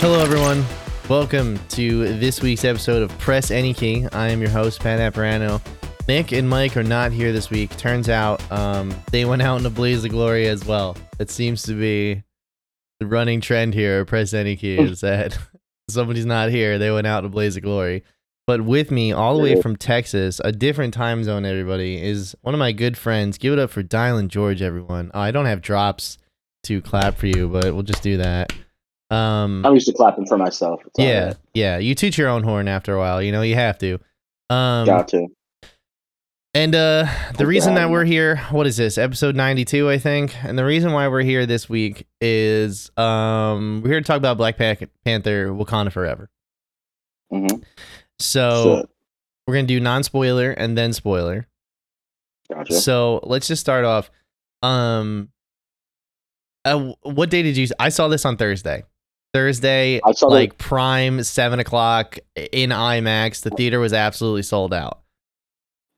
Hello, everyone. Welcome to this week's episode of Press Any Key. I am your host, Pat Apparano. Nick and Mike are not here this week. Turns out um, they went out in a blaze of glory as well. It seems to be the running trend here. at Press Any Key is that somebody's not here. They went out in a blaze of glory. But with me, all the way from Texas, a different time zone, everybody, is one of my good friends. Give it up for Dylan George, everyone. Oh, I don't have drops to clap for you, but we'll just do that. Um, I'm used to clapping for myself. It's yeah, right. yeah. You toot your own horn after a while. You know, you have to. Um, got to. and uh, the reason that we're here, what is this? Episode 92, I think. And the reason why we're here this week is um, we're here to talk about Black Panther Wakanda Forever. hmm So we're going to do non spoiler and then spoiler. gotcha. So let's just start off. Um, uh, what day did you? I saw this on Thursday. Thursday, I saw the- like prime seven o'clock in IMAX. The theater was absolutely sold out.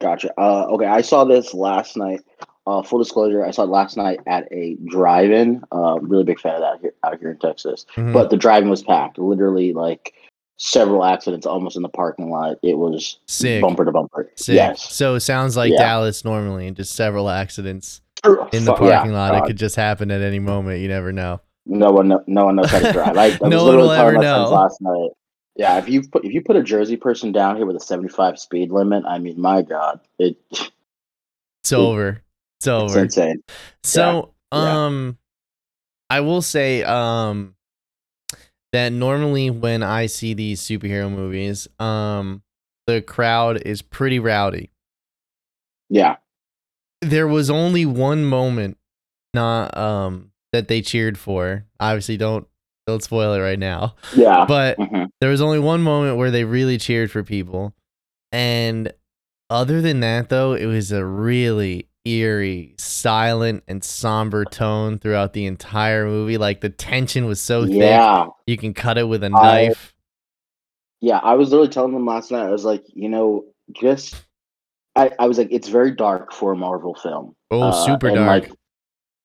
Gotcha. Uh, okay, I saw this last night. Uh, full disclosure, I saw it last night at a drive-in. Uh, really big fan of that here out here in Texas. Mhm. But the drive-in was packed. Literally, like several accidents almost in the parking lot. It was Sick. bumper to bumper. Sick. Yes. So it sounds like Yeah. Dallas normally, and just several accidents in the Fuck, yeah, parking lot. God. It could just happen at any moment. You never know. No one, no, no one knows how to drive. I, I was No one literally will telling ever my friends know. last night. Yeah, if you put if you put a Jersey person down here with a seventy-five speed limit, I mean, my God, it, It's over. It's it's over. insane. So, Yeah. um, I will say, um, that normally when I see these superhero movies, um, the crowd is pretty rowdy. Yeah, There was only one moment, not um, that they cheered for. Obviously, don't don't spoil it right now. yeah. But Mhm. there was only one moment where they really cheered for people, and other than that, though, it was a really eerie, silent, and somber tone throughout the entire movie. Like the tension was so thick, Yeah, you can cut it with a I- knife. yeah. I was literally telling them last night. I was like, you know, just I, I was like, it's very dark for a Marvel film. Oh, Uh, super dark. Like,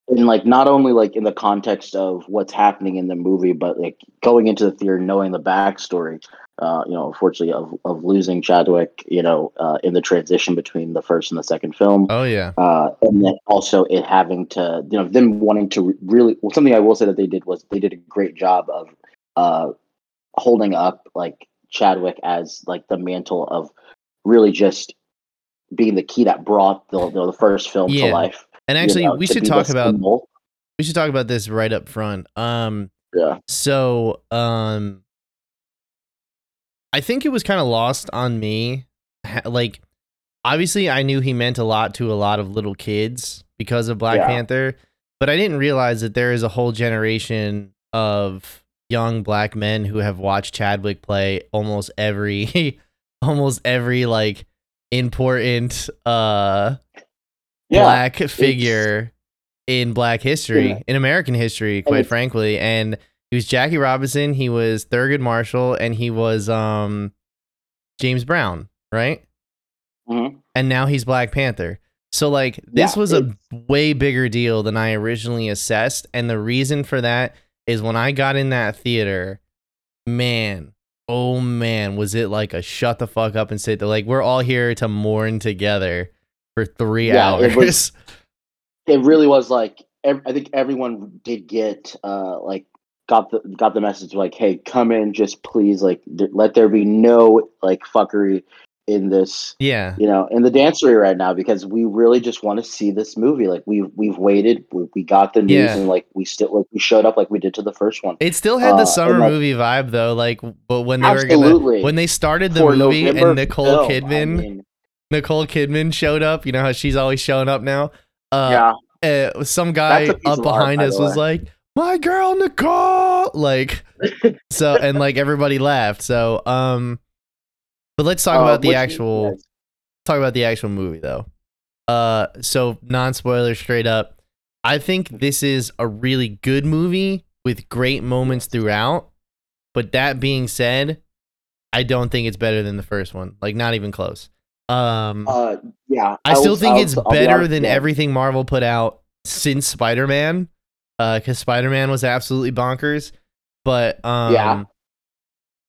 and like not only like in the context of what's happening in the movie, but like going into the theater knowing the backstory. Uh, you know, unfortunately, of of losing Chadwick. You know, uh, in the transition between the first and the second film. oh yeah, uh, and then also it having to, you know, them wanting to really. Well, something I will say that they did was they did a great job of uh, holding up like Chadwick as like the mantle of really just being the key that brought the the, the first film Yeah. to life. And you actually, know, we should talk about symbol. we should talk about this right up front. Um, Yeah, So, um, I think it was kind of lost on me. Like, obviously, I knew he meant a lot to a lot of little kids because of Black Yeah. Panther, but I didn't realize that there is a whole generation of young black men who have watched Chadwick play almost every, almost every like important uh yeah, black figure in black history, Yeah. in American history, quite it's- frankly. And he was Jackie Robinson, he was Thurgood Marshall, and he was um James Brown, right? Mhm. And now he's Black Panther. So like this Yeah, was a way bigger deal than I originally assessed. And the reason for that is when I got in that theater, man, oh man, was it like a shut the fuck up and sit there. Like we're all here to mourn together for three Yeah, hours. it was- it really was like ev- I think everyone did get uh like got the got the message like hey come in just please like th- let there be no like fuckery in this yeah. you know in the dancery right now because we really just want to see this movie like we've we've waited we, we got the news Yeah. and like we still like we showed up like we did to the first one It still had Uh, the and, summer like- movie vibe though, like but when they were gonna when they started the For movie November and Nicole I Kidman mean, Nicole Kidman showed up, you know how she's always showing up now. Uh yeah uh, some guy That's a piece up of art, behind us was like, "My girl Nicole!" Like, so and like everybody laughed. So, um, but let's talk Uh, about the actual yes. talk about the actual movie though. Uh, so non spoiler, straight up. I think this is a really good movie with great moments throughout. But that being said, I don't think it's better than the first one. Like not even close. Um, uh yeah I still will- think I'll- it's I'll be better honest, than yeah. everything Marvel put out since Spider Man. Uh, because Spider Man was absolutely bonkers. but um, Yeah.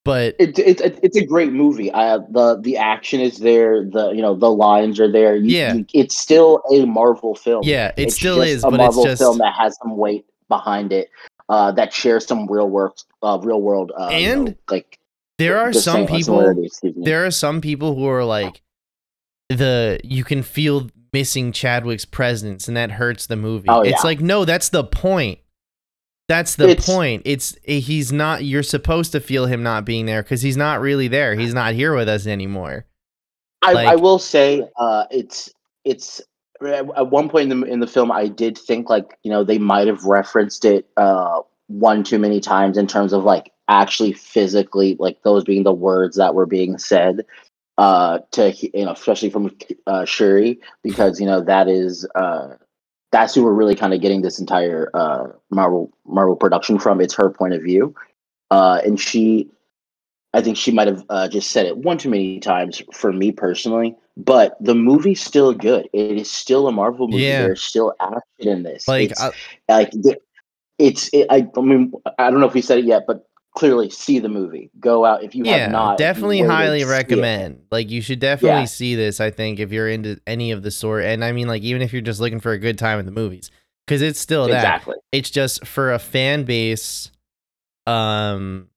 but It, it, it, it's a great movie. Uh, the the action is there. The you know the lines are there. You- Yeah. you- it's still a Marvel film. yeah, it It's still is, a but Marvel it's just film that has some weight behind it. Uh, that shares some real work, uh, real world. Uh, you And know, like there are just some uh, people similarity, excuse me. there are some people who are like the you can feel missing Chadwick's presence and that hurts the movie. Oh, It's like no, that's the point. That's the It's- point. It's eh, he's not you're supposed to feel him not being there cuz he's not really there. He's not here with us anymore. I, I will say uh, it's it's at at one point in the in the film I did think like you know they might have referenced it uh, one too many times in terms of like actually physically like those being the words that were being said uh, to you know especially from uh, Shuri because you know that is uh, that's who we're really kind of getting this entire uh, Marvel Marvel production from. It's her point of view, uh, and she I think she might have uh, just said it one too many times for me personally. But the movie's still good. It is still a Marvel movie. Yeah. There's still action in this. Like it's, I, like it's. It, I, I mean, I don't know if we said it yet, but clearly see the movie. Go out if you yeah, have not. definitely highly it. recommend. Like you should definitely Yeah. see this. I think if you're into any of the sort, and I mean like even if you're just looking for a good time at the movies, because it's still that. Exactly. it's just for a fan base um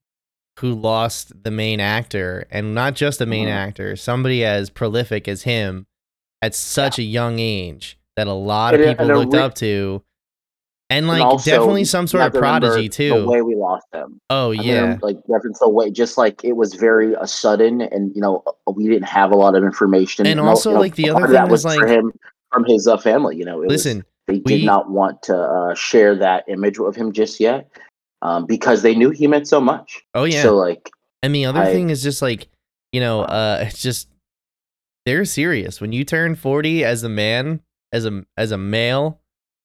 who lost the main actor and not just the main Mhm. actor somebody as prolific as him at such a young age that a lot of a- people a looked re- up to and And like also, definitely some sort of to prodigy The way we lost them. oh I mean, yeah like reference the way, just like it was very uh, sudden, and you know we didn't have a lot of information. And a- also, you know, like, the other part of that thing was, was for like- him from his uh, family. You know, it was, listen they did not want to uh, share that image of him just yet um, because they knew he meant so much. oh yeah So like, And the other I- thing is just like, you know, uh it's just they're serious. When you turn 40 as a man, as a as a male,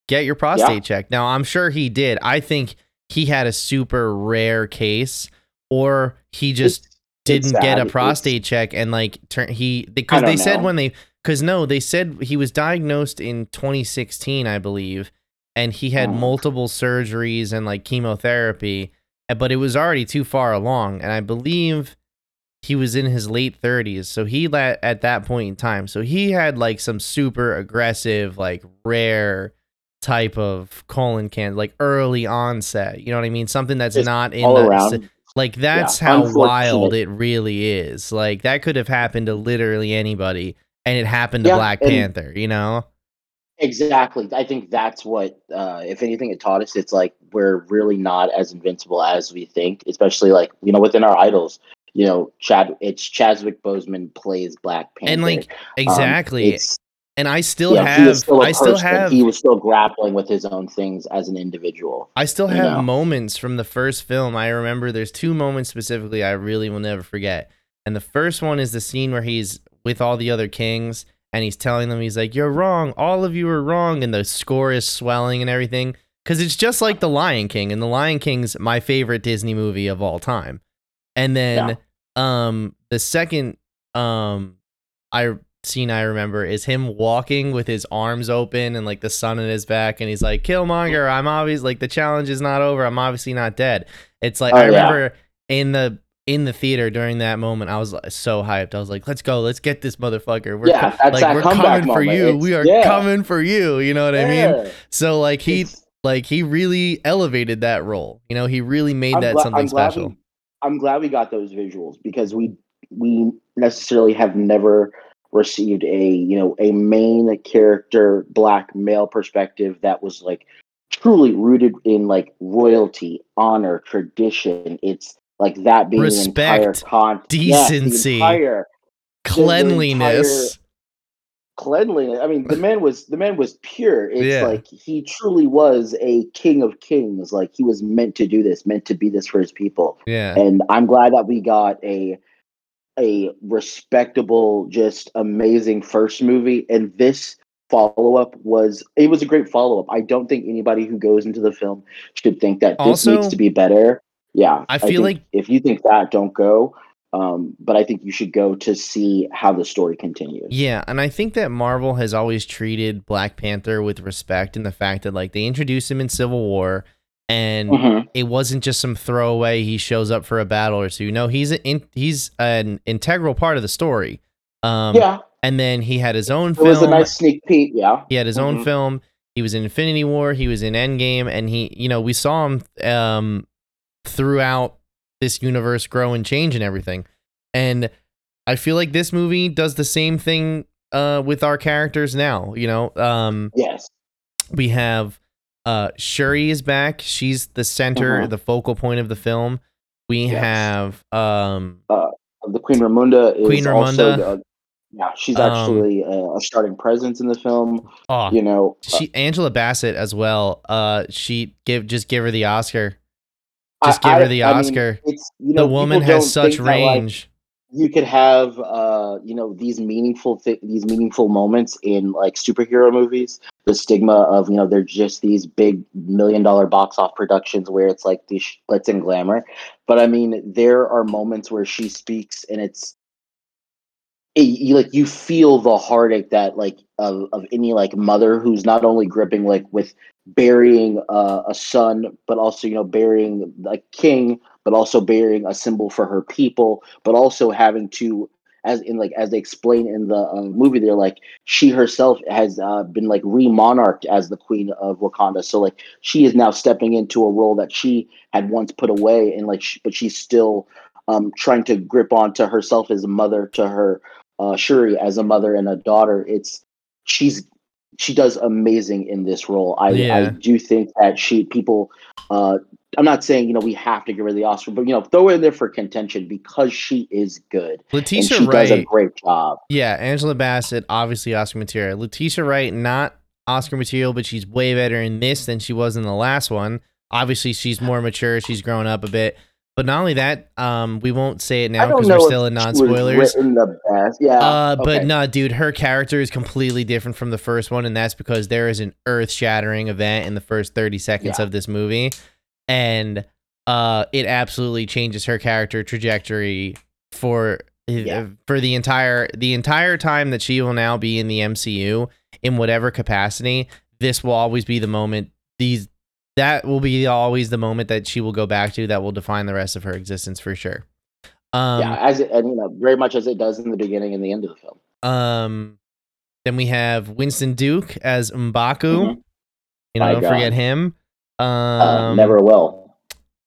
get your prostate checked. Now, I'm sure he did. I think he had a super rare case or he just it's- didn't it's get a It's- prostate check and like turn he because I they said when they because no they said he was diagnosed in 2016 i believe and he had Oh. multiple surgeries and like chemotherapy uh, but it was already too far along and i believe he was in his late 30s so he let at that point in time so he had like some super aggressive like rare type of colon cancer like early onset you know what i mean something that's Just not in all the around. like that's Yeah, how wild it really is. Like that could have happened to literally anybody, and it happened to Yeah, Black Panther. You know? Exactly. I think that's what, uh, if anything, it taught us. It's like we're really not as invincible as we think, especially like you know within our idols. You know, Chad. It's Chadwick Boseman plays Black Panther. And like Um, exactly. it's, and I still yeah, have, still I still have, He was still grappling with his own things as an individual. I still have know. moments from the first film. I remember there's two moments specifically I really will never forget. And the first one is the scene where he's with all the other kings and he's telling them he's like, "You're wrong. All of you are wrong." And the score is swelling and everything because it's just like The Lion King, and The Lion King's my favorite Disney movie of all time. And then, um, the second um, I scene I remember is him walking with his arms open and like the sun in his back, and he's like, "Killmonger, I'm obvious like the challenge is not over. I'm obviously not dead." It's like Oh, I yeah. remember in the in the theater during that moment, I was like, so hyped. I was like, "Let's go, let's get this motherfucker. We're Yeah, co- like we're coming for you. It's- we are yeah. coming for you." You know what I mean? So like he It's- like he really elevated that role. You know, he really made I'm that gla- something I'm glad special. We, I'm glad we got those visuals because we we necessarily have never received a you know a main character black male perspective that was like truly rooted in like royalty, honor, tradition. It's like that being the entire Respect, con- decency, yes, the entire Cleanliness. cleanliness. I mean, the man was the man was pure. It's Yeah. like he truly was a king of kings. Like he was meant to do this, meant to be this for his people. Yeah. And I'm glad that we got a a respectable, just amazing first movie. And this follow up was it was a great follow up. I don't think anybody who goes into the film should think that this needs to be better. Yeah, I feel think like- if you think that, don't go. Um, but I think you should go to see how the story continues. Yeah, and I think that Marvel has always treated Black Panther with respect in the fact that like they introduced him in Civil War and Mhm. it wasn't just some throwaway. He shows up for a battle or two. No, he's an in, he's an integral part of the story. Um, yeah, and then he had his own film. it film. was a nice sneak peek. Yeah, He had his own Mhm. film. He was in Infinity War. He was in Endgame, and he, you know, we saw him um, throughout this universe grow and change and everything. And I feel like this movie does the same thing uh, with our characters now. You know, um, yes, we have uh, Shuri is back. She's the center, Mhm. the focal point of the film. We Yes. have um, the Queen Ramonda is Queen also. Ramonda. uh, yeah, she's Um, actually a, a starting presence in the film. oh, You know, uh, she Angela Bassett as well. Uh, she give just give her the Oscar. I- Just give her the I mean, Oscar. it's you know the woman has such think that, like, range. you could have uh you know these meaningful thi- these meaningful moments in like superhero movies the stigma of you know they're just these big million dollar box off productions where it's like the glitz and glamour. But i mean there are moments where she speaks and it's it, you like you feel the heartache that like of, of any like mother who's not only gripping like with burying uh, a son but also you know burying a king but also bearing a symbol for her people, but also having to, as in like as they explain in the uh, movie, they're like she herself has uh, been like remonarched as the queen of Wakanda. So like she is now stepping into a role that she had once put away, and like sh- but she's still um, trying to grip onto herself as a mother to her uh, Shuri as a mother and a daughter. It's she's she does amazing in this role. I I do think that she people. Uh, I'm not saying you know we have to give her the Oscar, but you know throw her in there for contention because she is good Letitia she does a great job. yeah, Angela Bassett, obviously Oscar material. Letitia Wright, not Oscar material, but she's way better in this than she was in the last one. Obviously, she's more mature. She's grown up a bit. But not only that, um, we won't say it now because we're still in the best, yeah. Uh, but okay. no, dude, her character is completely different from the first one, and that's because there is an earth-shattering event in the first thirty seconds Yeah. of this movie, and uh, it absolutely changes her character trajectory for Yeah. for the entire the entire time that she will now be in the MCU in whatever capacity. This will always be the moment. These that will be always the moment that she will go back to that will define the rest of her existence for sure. Um, yeah, as it, and you know, very much as it does in the beginning and the end of the film. Um, then we have Winston Duke as Mbaku. Mhm. You know, My don't forget him. Um, Uh, never will.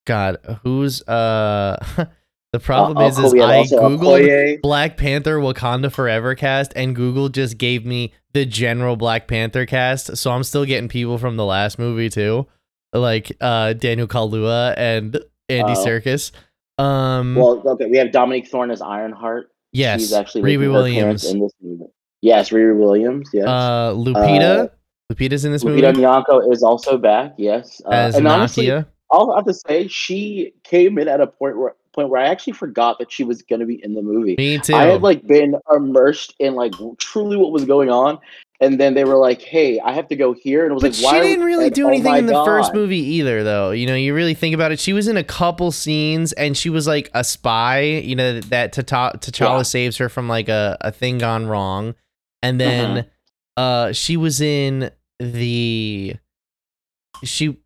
God, who's uh? the problem Uh, is, is I googled Okoye. Black Panther Wakanda Forever cast, and Google just gave me the general Black Panther cast. So I'm still getting people from the last movie too, like uh Daniel Kaluuya and Andy Oh. Serkis. Um, Well, okay, we have Dominique Thorne as Ironheart. yes, she's actually Riri making her appearance Williams, in this movie. Yes, Riri Williams. Yes. uh, Lupita. Uh, Lupita's in this Lupita movie Nyong'o is also back. Yes, uh, as and honestly, I'll have to say she came in at a point where point where I actually forgot that she was going to be in the movie. Me too. I had like been immersed in like truly what was going on, and then they were like, "Hey, I have to go here," and it was but like, she "Why?" we- didn't really and, do oh anything my in the first movie either, though. You know, you really think about it. She was in a couple scenes, and she was like a spy. You know that T'Ta- T'Challa Yeah. saves her from like a, a thing gone wrong, and then Mm-hmm. uh she was in the she.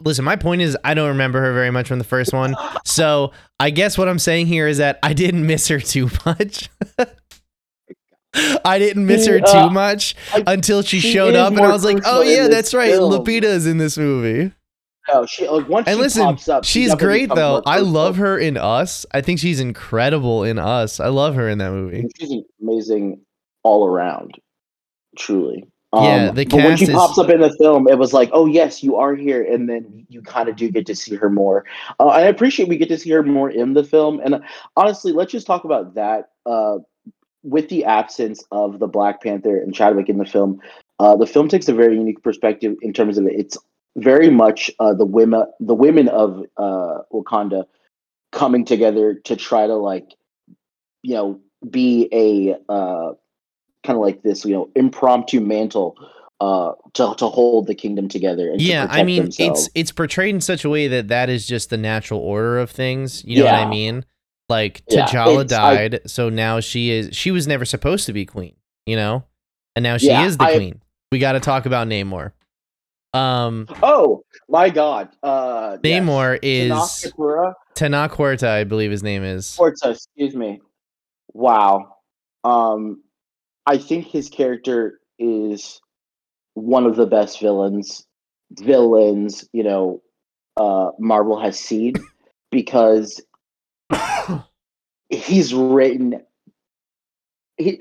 Listen, my point is I don't remember her very much from the first one. So I guess what I'm saying here is that I didn't miss her too much. I didn't miss her Uh, too much I- until she, she showed up, and I was like, "Oh yeah, that's right. film. Lupita's in this movie." No, she like once And she listen, pops up, she she's great though. I love her in Us. I think she's incredible in Us. I love her in that movie. She's amazing all around, truly. Yeah, Um, the but when she is- pops up in the film, it was like, oh yes, you are here, and then you kind of do get to see her more. Uh, I appreciate we get to see her more in the film, and uh, honestly, let's just talk about that. Uh, with the absence of the Black Panther and Chadwick in the film, uh, the film takes a very unique perspective in terms of it. It's very much uh, the women, the women of uh, Wakanda coming together to try to like, you know, be a uh, kind of like this, you know, impromptu mantle uh, to to hold the kingdom together. And to Yeah, I mean, themselves. it's it's portrayed in such a way that that is just the natural order of things. You know what I mean? Like Yeah, T'Challa I- died, so now she is. She was never supposed to be queen, you know, and now she Yeah, is the I- queen. We got to talk about Namor. Um, Oh my God! Uh, yes. Namor is Tanaka Kura? Huerta, I believe his name is. Forza, excuse me. Wow. Um, I think his character is one of the best villains, villains, you know, uh, Marvel has seen because he's written. He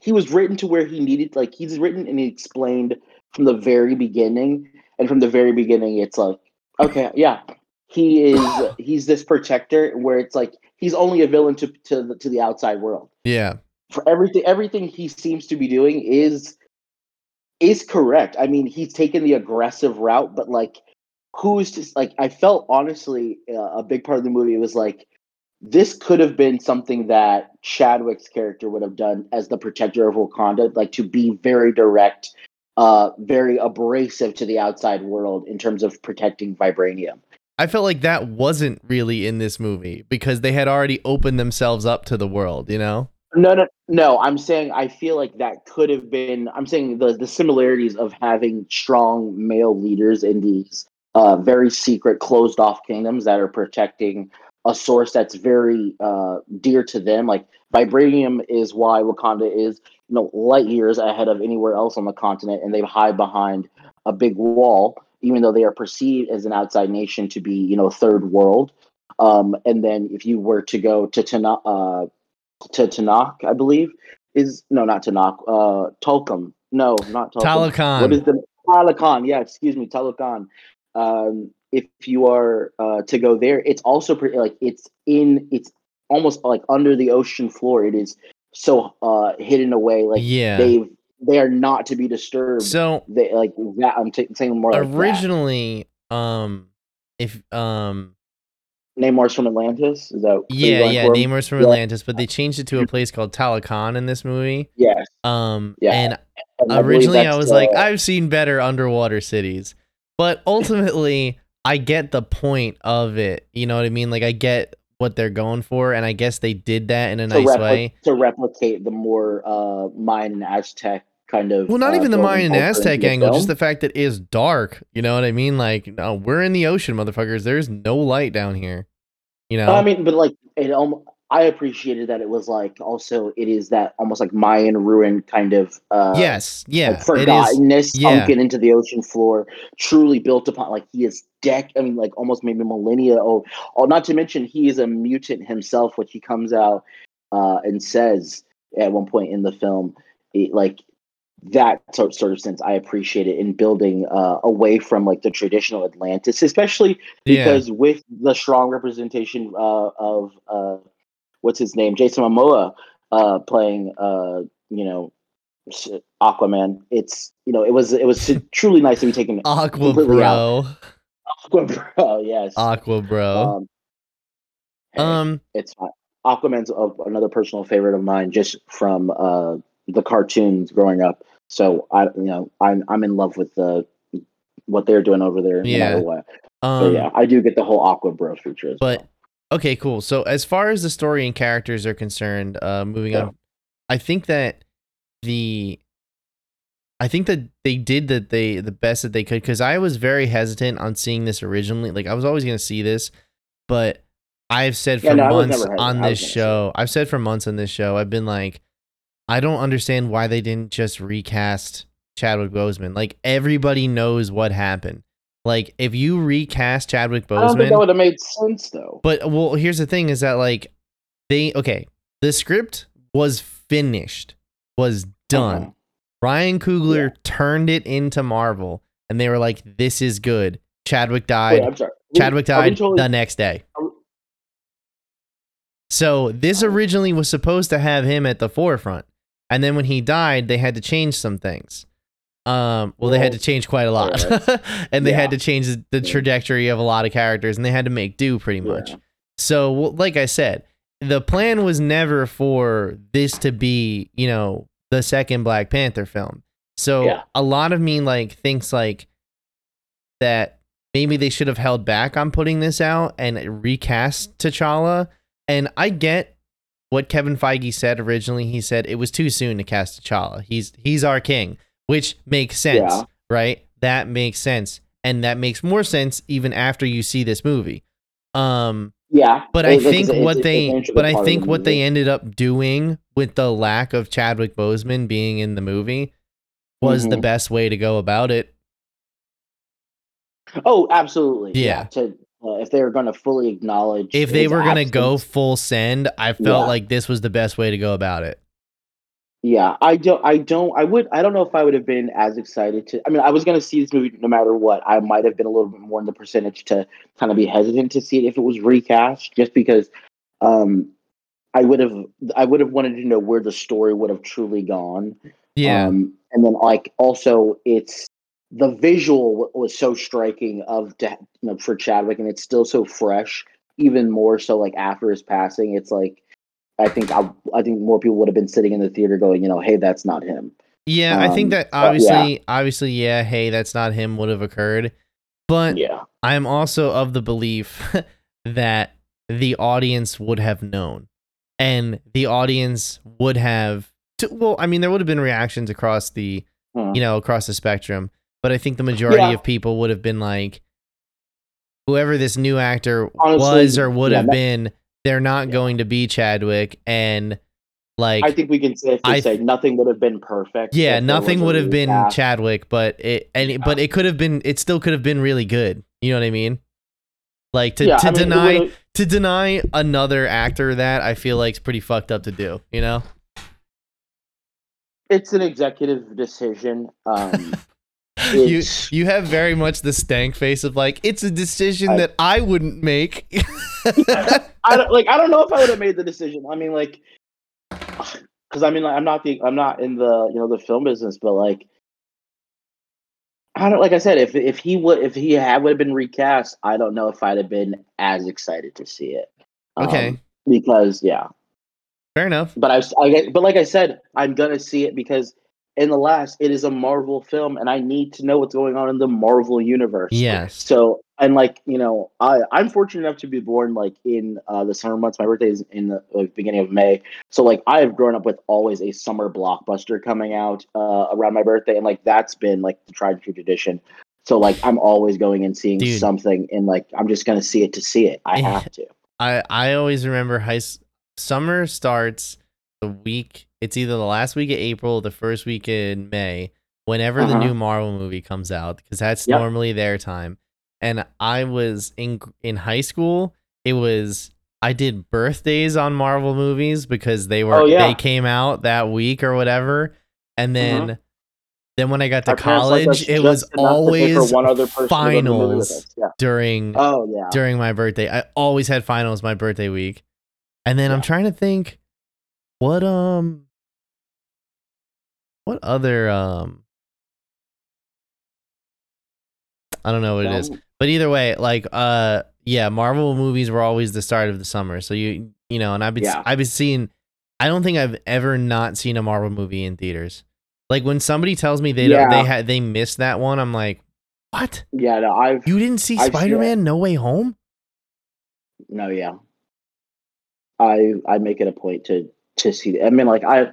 he was written to where he needed, like he's written and he explained from the very beginning, and from the very beginning, it's like, okay, yeah, he is he's this protector where it's like he's only a villain to to the, to the outside world yeah. For everything everything he seems to be doing is is correct i mean he's taken the aggressive route but like who's just like i felt honestly uh, a big part of the movie was like this could have been something that chadwick's character would have done as the protector of wakanda like to be very direct uh very abrasive to the outside world in terms of protecting vibranium I felt like that wasn't really in this movie because they had already opened themselves up to the world, you know? No, no, no. I'm saying I feel like that could have been. I'm saying the the similarities of having strong male leaders in these uh, very secret, closed off kingdoms that are protecting a source that's very uh, dear to them. Like vibranium is why Wakanda is you know light years ahead of anywhere else on the continent, and they hide behind a big wall, even though they are perceived as an outside nation to be you know third world. Um, and then if you were to go to Tana, uh, to Tanakh, I believe, is no, not Tanakh, uh, Tolkien. No, not Tolkien. What is the Talokan? Yeah, excuse me, Talokan. Um, if you are uh, to go there, it's also pretty like it's in it's almost like under the ocean floor. It is so uh, hidden away, like Yeah. they've they are not to be disturbed. So they like that. I'm t- saying more like originally, um, if um, Namor's from Atlantis. Is that yeah, yeah? Namor's from Yeah. Atlantis, but they changed it to a place called Talokan in this movie. Yes. Um, Yeah, and And I originally I was like, I've seen better underwater cities, but ultimately I get the point of it. You know what I mean? Like I get what they're going for, and I guess they did that in a nice repli- way. to replicate the more uh, Mayan and Aztec kind of. Well, not uh, even the Mayan and Aztec angle, just the fact that it is dark. You know what I mean? Like, no, we're in the ocean, motherfuckers. There's no light down here. You know? I mean, but like it. Um, I appreciated that it was like also it is that almost like Mayan ruin kind of. Uh, yes, yeah, like it is. forgottenness yeah. sunken into the ocean floor, truly built upon. Like he is deck. I mean, like almost maybe millennia. Oh, oh, not to mention he is a mutant himself, which he comes out uh, and says at one point in the film. It, like that sort sort of sense, I appreciate it in building uh, away from like the traditional Atlantis, especially Yeah. because with the strong representation uh, of uh, what's his name, Jason Momoa, uh, playing uh, you know Aquaman. It's you know it was it was truly nice to be taken Aqua out. bro, Aqua, bro, yes. Aqua bro. Um, Um, it's fine. Aquaman's a, another personal favorite of mine, just from uh, the cartoons growing up. So I, you know, I'm I'm in love with the what they're doing over there. Yeah. No matter what. But um, yeah, I do get the whole Aqua Bro feature. As but well. okay, cool. So as far as the story and characters are concerned, uh, moving Yeah. on, I think that the, I think that they did that they the best that they could because I was very hesitant on seeing this originally. Like I was always gonna see this, but I've said Yeah, for no, months on this show. I've said for months on this show. I've been like, I don't understand why they didn't just recast Chadwick Boseman. Like everybody knows what happened. Like if you recast Chadwick I don't think Boseman, that would have made sense though. but well, here's the thing: is that like they okay, the script was finished, was done. Uh-huh. Ryan Coogler Yeah. turned it into Marvel, and they were like, "This is good." Chadwick Wait, died. I'm sorry. Chadwick died totally- the next day. So this Oh. originally was supposed to have him at the forefront, and then when he died, they had to change some things. Um, well, they had to change quite a lot, and they had to change the, the trajectory of a lot of characters, and they had to make do pretty much. Yeah. So, well, like I said, the plan was never for this to be, you know, the second Black Panther film. So Yeah. a lot of me like thinks like that maybe they should have held back on putting this out and recast T'Challa. And I get what Kevin Feige said originally. He said it was too soon to cast T'Challa. He's he's our king, which makes sense, Yeah. right? that makes sense, and that makes more sense even after you see this movie. Um, Yeah, but I think it's- what it's they, but I think the what they ended up doing with the lack of Chadwick Boseman being in the movie was the Mhm. best way to go about it. Oh, absolutely. Yeah. To uh, if they were going to fully acknowledge, If they were gonna go full send, I felt Yeah. like this was the best way to go about it. yeah, I don't, I don't, I would, I don't know if I would have been as excited to. I mean, I was going to see this movie no matter what. I might have been a little bit more in the percentage to kind of be hesitant to see it if it was recast, just because. Um, I would have, I would have wanted to know where the story would have truly gone. Yeah, Um, and then like also it's the visual was so striking of to, you know, for Chadwick and it's still so fresh, even more so like after his passing. It's like I think I, I think more people would have been sitting in the theater going, you know, hey, that's not him. yeah. I think um, that but yeah. obviously, obviously, yeah. Hey, that's not him. Would have occurred, but Yeah. I'm also of the belief that the audience would have known, and the audience would have. To, well, I mean, there would have been reactions across the Hmm. you know across the spectrum, but I think the majority Yeah. of people would have been like, whoever this new actor Honestly, was or would yeah, have that- been, they're not Yeah. going to be Chadwick, and like I think we can safely I- say nothing would have been perfect. yeah, nothing would have been recast. Chadwick, but it and it, but it could have been. It still could have been really good. You know what I mean? Like to, Yeah, to I mean, deny to deny another actor that I feel like is pretty fucked up to do. You know? it's an executive decision. Um, You you have very much the stank face of like it's a decision I- that I wouldn't make. I don't like. I don't know if I would have made the decision. I mean, like, because I mean, like, I'm not the, I'm not in the, you know, the film business, but like, I don't. Like I said, if if he would, if he had would have been recast, I don't know if I'd have been as excited to see it. Um, Okay. Because yeah, Fair enough. but I, I, but like I said, I'm gonna see it because in the last, it is a Marvel film, and I need to know what's going on in the Marvel universe. Yes. So and like you know, I I'm fortunate enough to be born like in uh, the summer months. My birthday is in the like, beginning of May, so like I have grown up with always a summer blockbuster coming out uh, around my birthday, and like that's been like the tried and true tradition. So like I'm always going and seeing Dude. something, and like I'm just gonna see it to see it. I have to. I I always remember high summer starts the week. It's either the last week of April, or the first week in May, whenever the Uh-huh. new Marvel movie comes out, because that's Yep. normally their time. And I was in in high school. It was I did birthdays on Marvel movies because they were Oh, yeah. they came out that week or whatever. And then then when I got to Our parents liked us college, it was enough to pay always one other person to go to the movie with finals. Yeah. during Oh yeah. during my birthday. I always had finals my birthday week. And then I'm trying to think what um what other um I don't know what it is. But either way, like uh yeah, Marvel movies were always the start of the summer. So you you know, and I've been Yeah. I've been seeing I don't think I've ever not seen a Marvel movie in theaters. Like when somebody tells me they don't they had they missed that one, I'm like, "What? Yeah. No, I've You didn't see I've. Spider-Man No Way Home?" No, yeah. I I make it a point to to see. I mean, like I,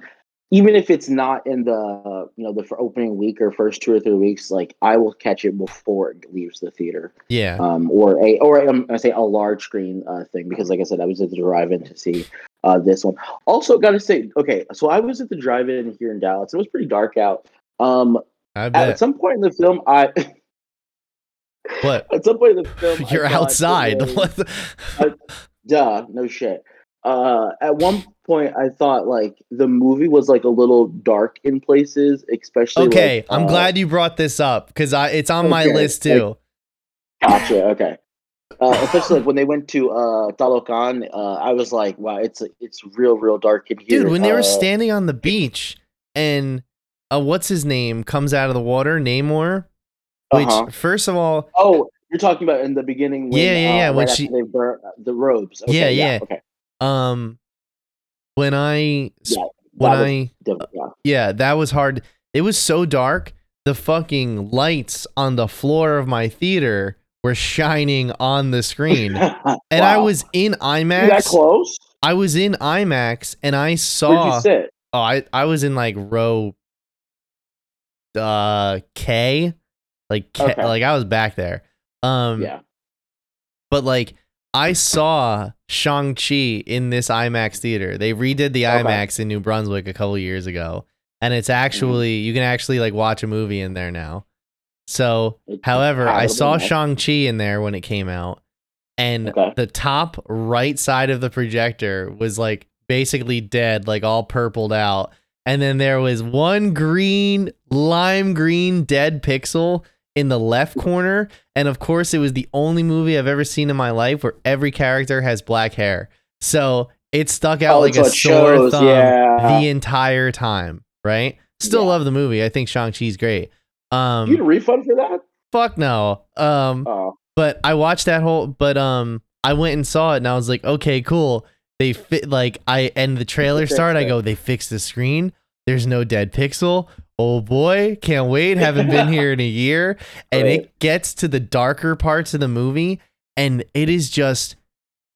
even if it's not in the you know the opening week or first two or three weeks, like I will catch it before it leaves the theater, Yeah. um, or a or I'm gonna say a large screen uh, thing because, like I said, I was at the drive-in to see uh, this one. Also, gotta say, okay, so I was at the drive-in here in Dallas. It was pretty dark out. Um, I at some point in the film, I What? at some point in the film, You're outside. was- the- Duh, no shit. Uh, at one point, I thought like the movie was like a little dark in places, especially. okay, like, I'm uh, glad you brought this up because I it's on my Okay, list like- too. Gotcha. Okay. Uh, especially like when they went to uh, Talokan, uh, I was like, wow, it's it's real, real dark in here. Dude, when they were Uh, standing on the beach and uh, what's his name comes out of the water, Namor. Which, Uh-huh. first of all, Oh, you're talking about in the beginning. When, Yeah, yeah, uh, yeah, right when after she- they burn the robes. Okay, Yeah, yeah. Okay. um, when I Yeah, when I yeah. yeah, that was hard. It was so dark. The fucking lights on the floor of my theater were shining on the screen, and I was in You that IMAX. close. I was in IMAX, and I saw. you sit? Oh, I I was in like row uh K. Like ca- Okay. like I was back there. Um yeah. but like I saw Shang-Chi in this IMAX theater. They redid the Okay. IMAX in New Brunswick a couple years ago. And Mm-hmm. it's actually you can actually like watch a movie in there now. So, however, I saw. Shang-Chi in there when it came out. And Okay. the top right side of the projector was like basically dead, like all purpled out. And then there was one green, lime green dead pixel in the left corner. And of course, it was the only movie I've ever seen in my life where every character has black hair. So it stuck out Oh, like a sore shows, thumb yeah. the entire time, right? Still Yeah. love the movie. I think Shang-Chi's great. Um, you get a refund for that? fuck no. Um, Oh, but I watched that whole but um I went and saw it and I was like, okay, cool. They fit like I and the trailer started, I go, they fixed the screen. There's no dead pixel. Oh boy, can't wait. Haven't been here in a year. And Right. it gets to the darker parts of the movie and it is just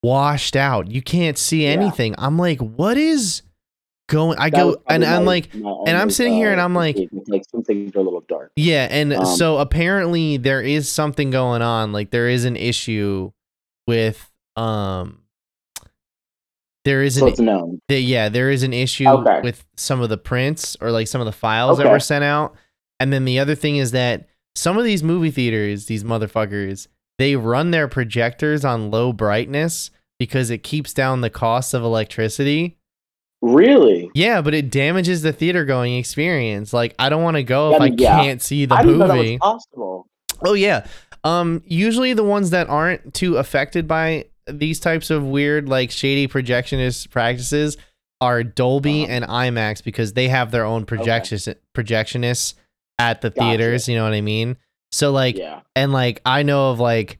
washed out. You can't see Yeah. anything. I'm like, what is going I that go and I'm like and I'm sitting here and uh, I'm like, like some things are a little dark. yeah, and Um, so apparently there is something going on. Like there is an issue with um there is an known. the- yeah, there is an issue Okay. with some of the prints or like some of the files that were sent out. And then the other thing is that some of these movie theaters, these motherfuckers, they run their projectors on low brightness because it keeps down the cost of electricity. Really? Yeah, but it damages the theater going experience. Like I don't want to go if I yeah. can't see the I didn't know that was movie. possible. Oh yeah. Um usually the ones that aren't too affected by these types of weird like shady projectionist practices are Dolby Uh-huh. and IMAX because they have their own projectionists projectionists at the Gotcha. theaters, you know what I mean? So like yeah. and like I know of like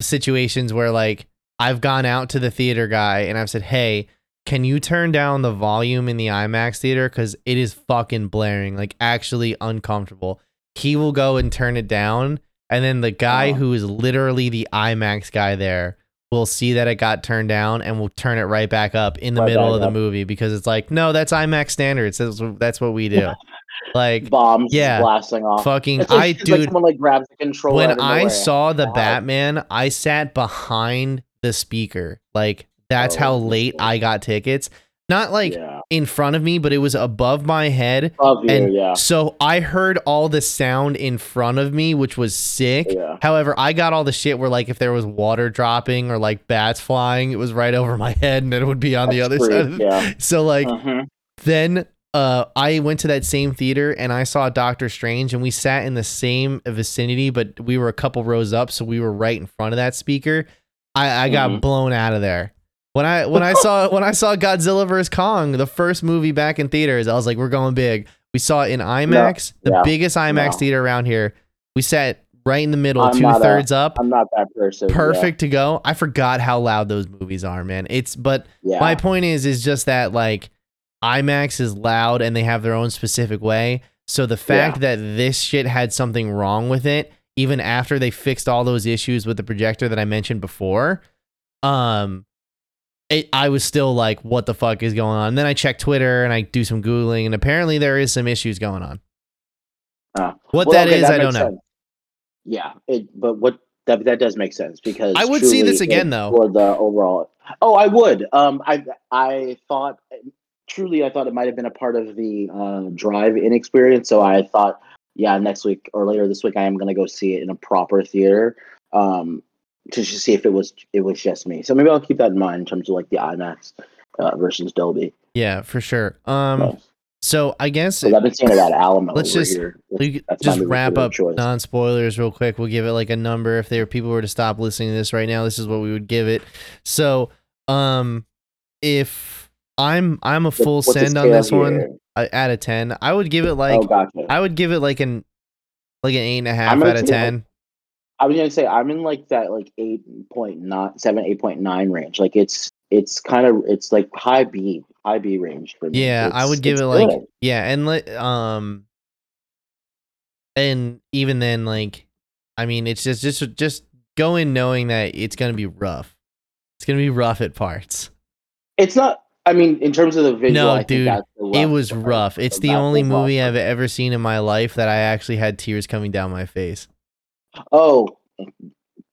situations where like I've gone out to the theater guy and I've said, "Hey, can you turn down the volume in the IMAX theater cuz it is fucking blaring, like actually uncomfortable." He will go and turn it down and then the guy Uh-huh. who is literally the IMAX guy there will see that it got turned down and will turn it right back up in the Right middle of the up. movie because it's like, "No, that's IMAX standards. That's, that's what we do." like Bombs yeah. blasting off. fucking like, I dude like someone like grabs the controller. when I nowhere. saw the Wow. Batman, I sat behind the speaker. Like that's Oh, how late cool. I got tickets. Not like yeah. In front of me, but it was above my head. Above you, And yeah. so I heard all the sound in front of me, which was sick. Yeah. However, I got all the shit where like if there was water dropping or like bats flying, it was right over my head and then it would be on the other side. Of Yeah. So like Mhm. then uh I went to that same theater and I saw Doctor Strange and we sat in the same vicinity, but we were a couple rows up, so we were right in front of that speaker. I, I got Mhm. blown out of there. When I when I saw when I saw Godzilla vs Kong, the first movie back in theaters, I was like, we're going big. We saw it in IMAX, the yeah, biggest IMAX no. theater around here. We sat right in the middle, I'm two a- thirds up, I'm not that person. yeah. perfect to go. I forgot how loud those movies are, man. It's but Yeah. my point is is just that like IMAX is loud and they have their own specific way. So the fact that this shit had something wrong with it, even after they fixed all those issues with the projector that I mentioned before, um, it, I was still like, what the fuck is going on? And then I check Twitter and I do some googling, and apparently there is some issues going on. Ah. What Well, that okay, is, I don't know. sense. Yeah, it, but what that that does make sense because I would see this again, it- though. for the overall. Oh, I would. Um, I I thought truly I thought it might have been a part of the uh, drive-in experience. So I thought, yeah, next week or later this week I am gonna go see it in a proper theater. Um, to see if it was it was just me. So maybe I'll keep that in mind in terms of like the IMAX uh, versus Dolby. Yeah, for sure. Um, Nice. so I guess I've been seeing it at Alamo. Let's over just- here. we could just wrap up non spoilers real quick. We'll give it like a number. If there people were to stop listening to this right now, this is what we would give it. So, um, if I'm I'm a full what's send on this one here? uh, out of ten, I would give it like oh, gotcha. I would give it like an like an eight and a half out of say, like, ten. I was gonna say I'm in like that like eight point nine seven eight point nine range. Like it's it's kind of it's like high B high B range for me. Yeah, I would give it like good. yeah, and like um, and even then, like, I mean, it's just just just go in knowing that it's gonna be rough. It's gonna be rough at parts. it's not I mean, in terms of the visual, No, I think dude, it was part. rough. It's the only movie I've ever seen in my life that I actually had tears coming down my face. Oh,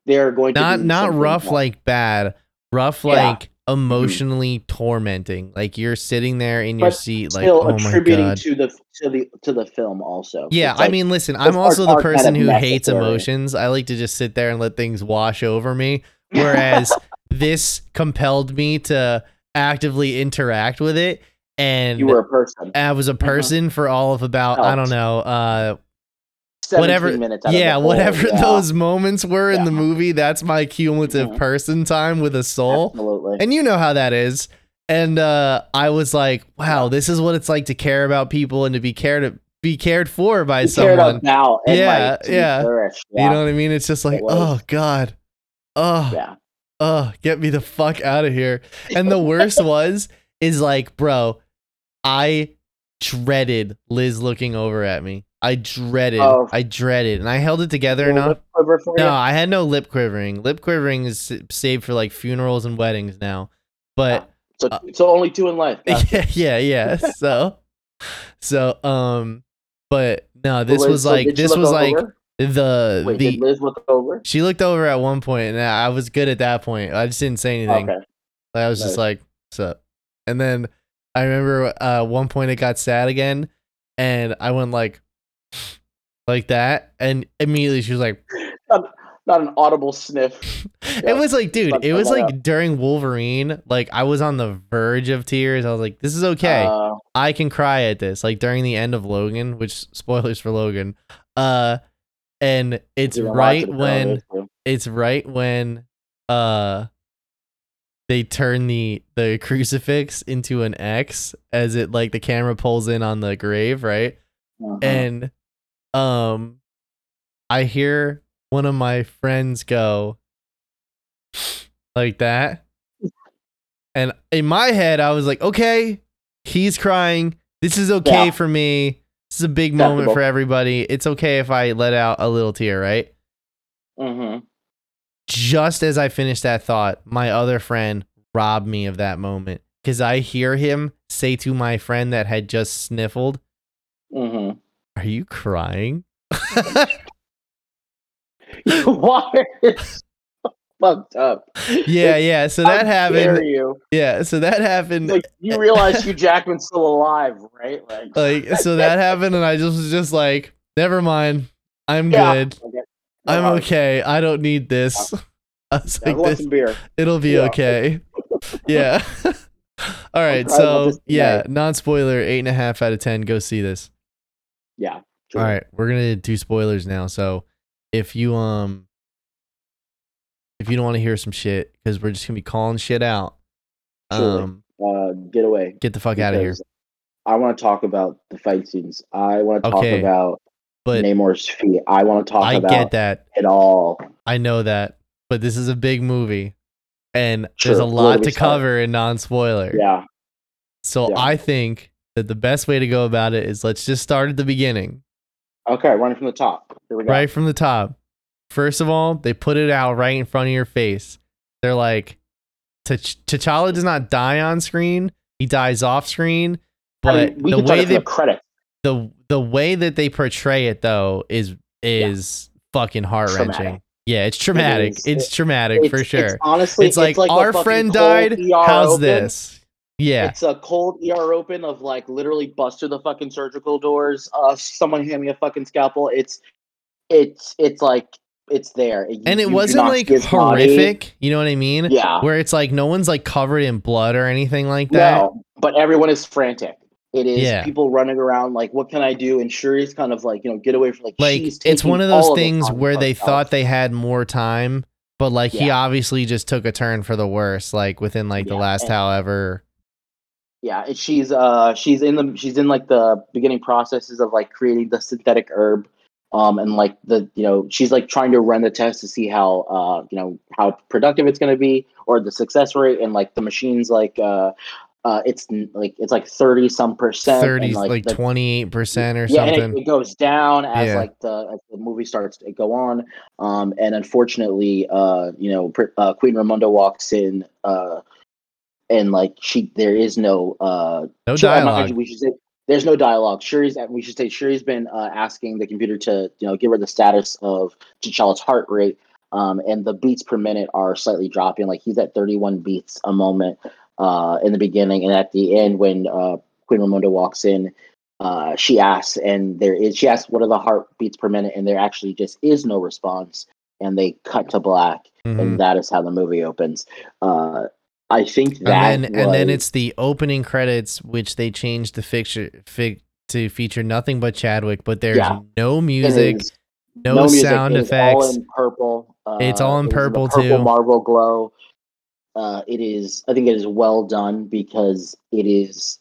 they're going to Not do not rough else. like bad, rough Yeah. Mm-hmm. like emotionally tormenting. Like you're sitting there in your But seat, like oh my attributing to the to the to the film also. Yeah, It's I mean, listen, I'm also the person who hates emotions. I like to just sit there and let things wash over me. Whereas this compelled me to actively interact with it. And you were a person. I was a person for all of about, I don't know, uh, 17 whatever- minutes. Yeah, whole, whatever yeah, those moments were in the movie, that's my cumulative Mhm. person time with a soul. Absolutely. And you know how that is. And uh, I was like, wow, this is what it's like to care about people and to be cared be cared for by cared someone. and Yeah, like, to yeah. You know what I mean? It's just like, It oh God. Oh, yeah. oh, get me the fuck out of here. And the worst was, is like, bro, I dreaded Liz looking over at me. I dreaded, Oh. I dreaded, and I held it together enough. lip quiver for No? I had no lip quivering. Lip quivering is saved for like funerals and weddings now. But So, uh, so only two in life. Gotcha. yeah, yeah, yeah. So, so, um, but no, this Liz, was like, she this was like over? the Wait, the Liz look over? She looked over at one point, and I was good at that point. I just didn't say anything. Okay. I was just like, "What's up?" And then I remember uh, one point it got sad again, and I went like, like that, and immediately she was like, Not an audible sniff. "It was like, dude, it was like during Wolverine, like I was on the verge of tears. I was like, this is okay. Uh, I can cry at this. Like during the end of Logan, which spoilers for Logan, uh, and it's know, right when." it's right when uh they turn the the crucifix into an X as it like the camera pulls in on the grave, right? Uh-huh. And um I hear one of my friends go like that. And in my head I was like, "Okay, he's crying. This is okay Yeah. for me. This is a big moment Acceptable. for everybody. It's okay if I let out a little tear, right?" Mhm. just as I finished that thought, my other friend robbed me of that moment because I hear him say to my friend that had just sniffled, Mhm. Are you crying? Why are you so fucked up? yeah, yeah. So that happened. you? Yeah, so that happened. Like you realize Hugh Jackman's still alive, right? Like, Like, so that happened, and I just was just like, Never mind. I'm Yeah. good. Okay. I'm okay. I don't need this. I was yeah, like, this, beer? it'll be Yeah. okay. yeah. All right. So, yeah, non spoiler, eight and a half out of 10. Go see this. Yeah. All right, we're gonna do spoilers now. So if you um if you don't want to hear some shit, because we're just gonna be calling shit out, um, Uh, get away. get the fuck out of here. I want to talk about the fight scenes. I want to talk Okay, about But Namor's feet. I want to talk I about get that. it all. I know that. But this is a big movie, and there's a lot to cover in non-spoiler. Yeah. So yeah. I think that the best way to go about it is let's just start at the beginning, Okay, running from the top. Here we go. right from the top. First of all, they put it out right in front of your face. They're like, T'Ch- T'Challa does not die on screen; he dies off screen. But I mean, the way they credit the the way that they portray it though is is fucking heart wrenching. Yeah, it's traumatic. is. it's It- traumatic for sure. It's honestly, It's like, a our friend died. ER How's open. this? Yeah, It's a cold ER open of like literally bust through the fucking surgical doors. Uh, someone hand me a fucking scalpel. It's, it's, it's like it's there, You- and it wasn't like his body. horrific. You know what I mean? Yeah. Where it's like no one's like covered in blood or anything like that. No, but everyone is frantic. It is Yeah. people running around like, what can I do? And Shuri's kind of like, you know, get away from like. Like it's one of those things on where they thought they had more time, but like he obviously just took a turn for the worse. Like within like the last and- however. Yeah, and she's uh she's in the she's in like the beginning processes of like creating the synthetic herb, um and like the you know she's like trying to run the test to see how uh you know how productive it's going to be or the success rate and like the machines like uh uh it's like it's like thirty some percent 30 like twenty eight percent or yeah, and something. it, it goes down as Yeah. like the as the movie starts to go on. Um, and unfortunately, uh, you know, uh, Queen Ramonda walks in, uh, and like she there is no uh No Sure, I might- dialogue. We should say there's no dialogue. Shuri's we should say Shuri's been uh, asking the computer to you know give her the status of T'Challa's heart rate, um, and the beats per minute are slightly dropping. Like he's at 31 beats a moment uh, in the beginning, and at the end when uh, Queen Ramonda walks in, uh, she asks, and there is she asks what are the heartbeats per minute, and there actually just is no response, and they cut to black, Mhm. and that is how the movie opens. Uh, I think that and then and then it's the opening credits, which they changed the fixture fig to feature nothing but Chadwick, but there's Yeah. no music, no, music. sound effects. all in purple. Uh, It's all in it is the purple, purple too. Marble glow. Uh, it is. I think it is well done because it is.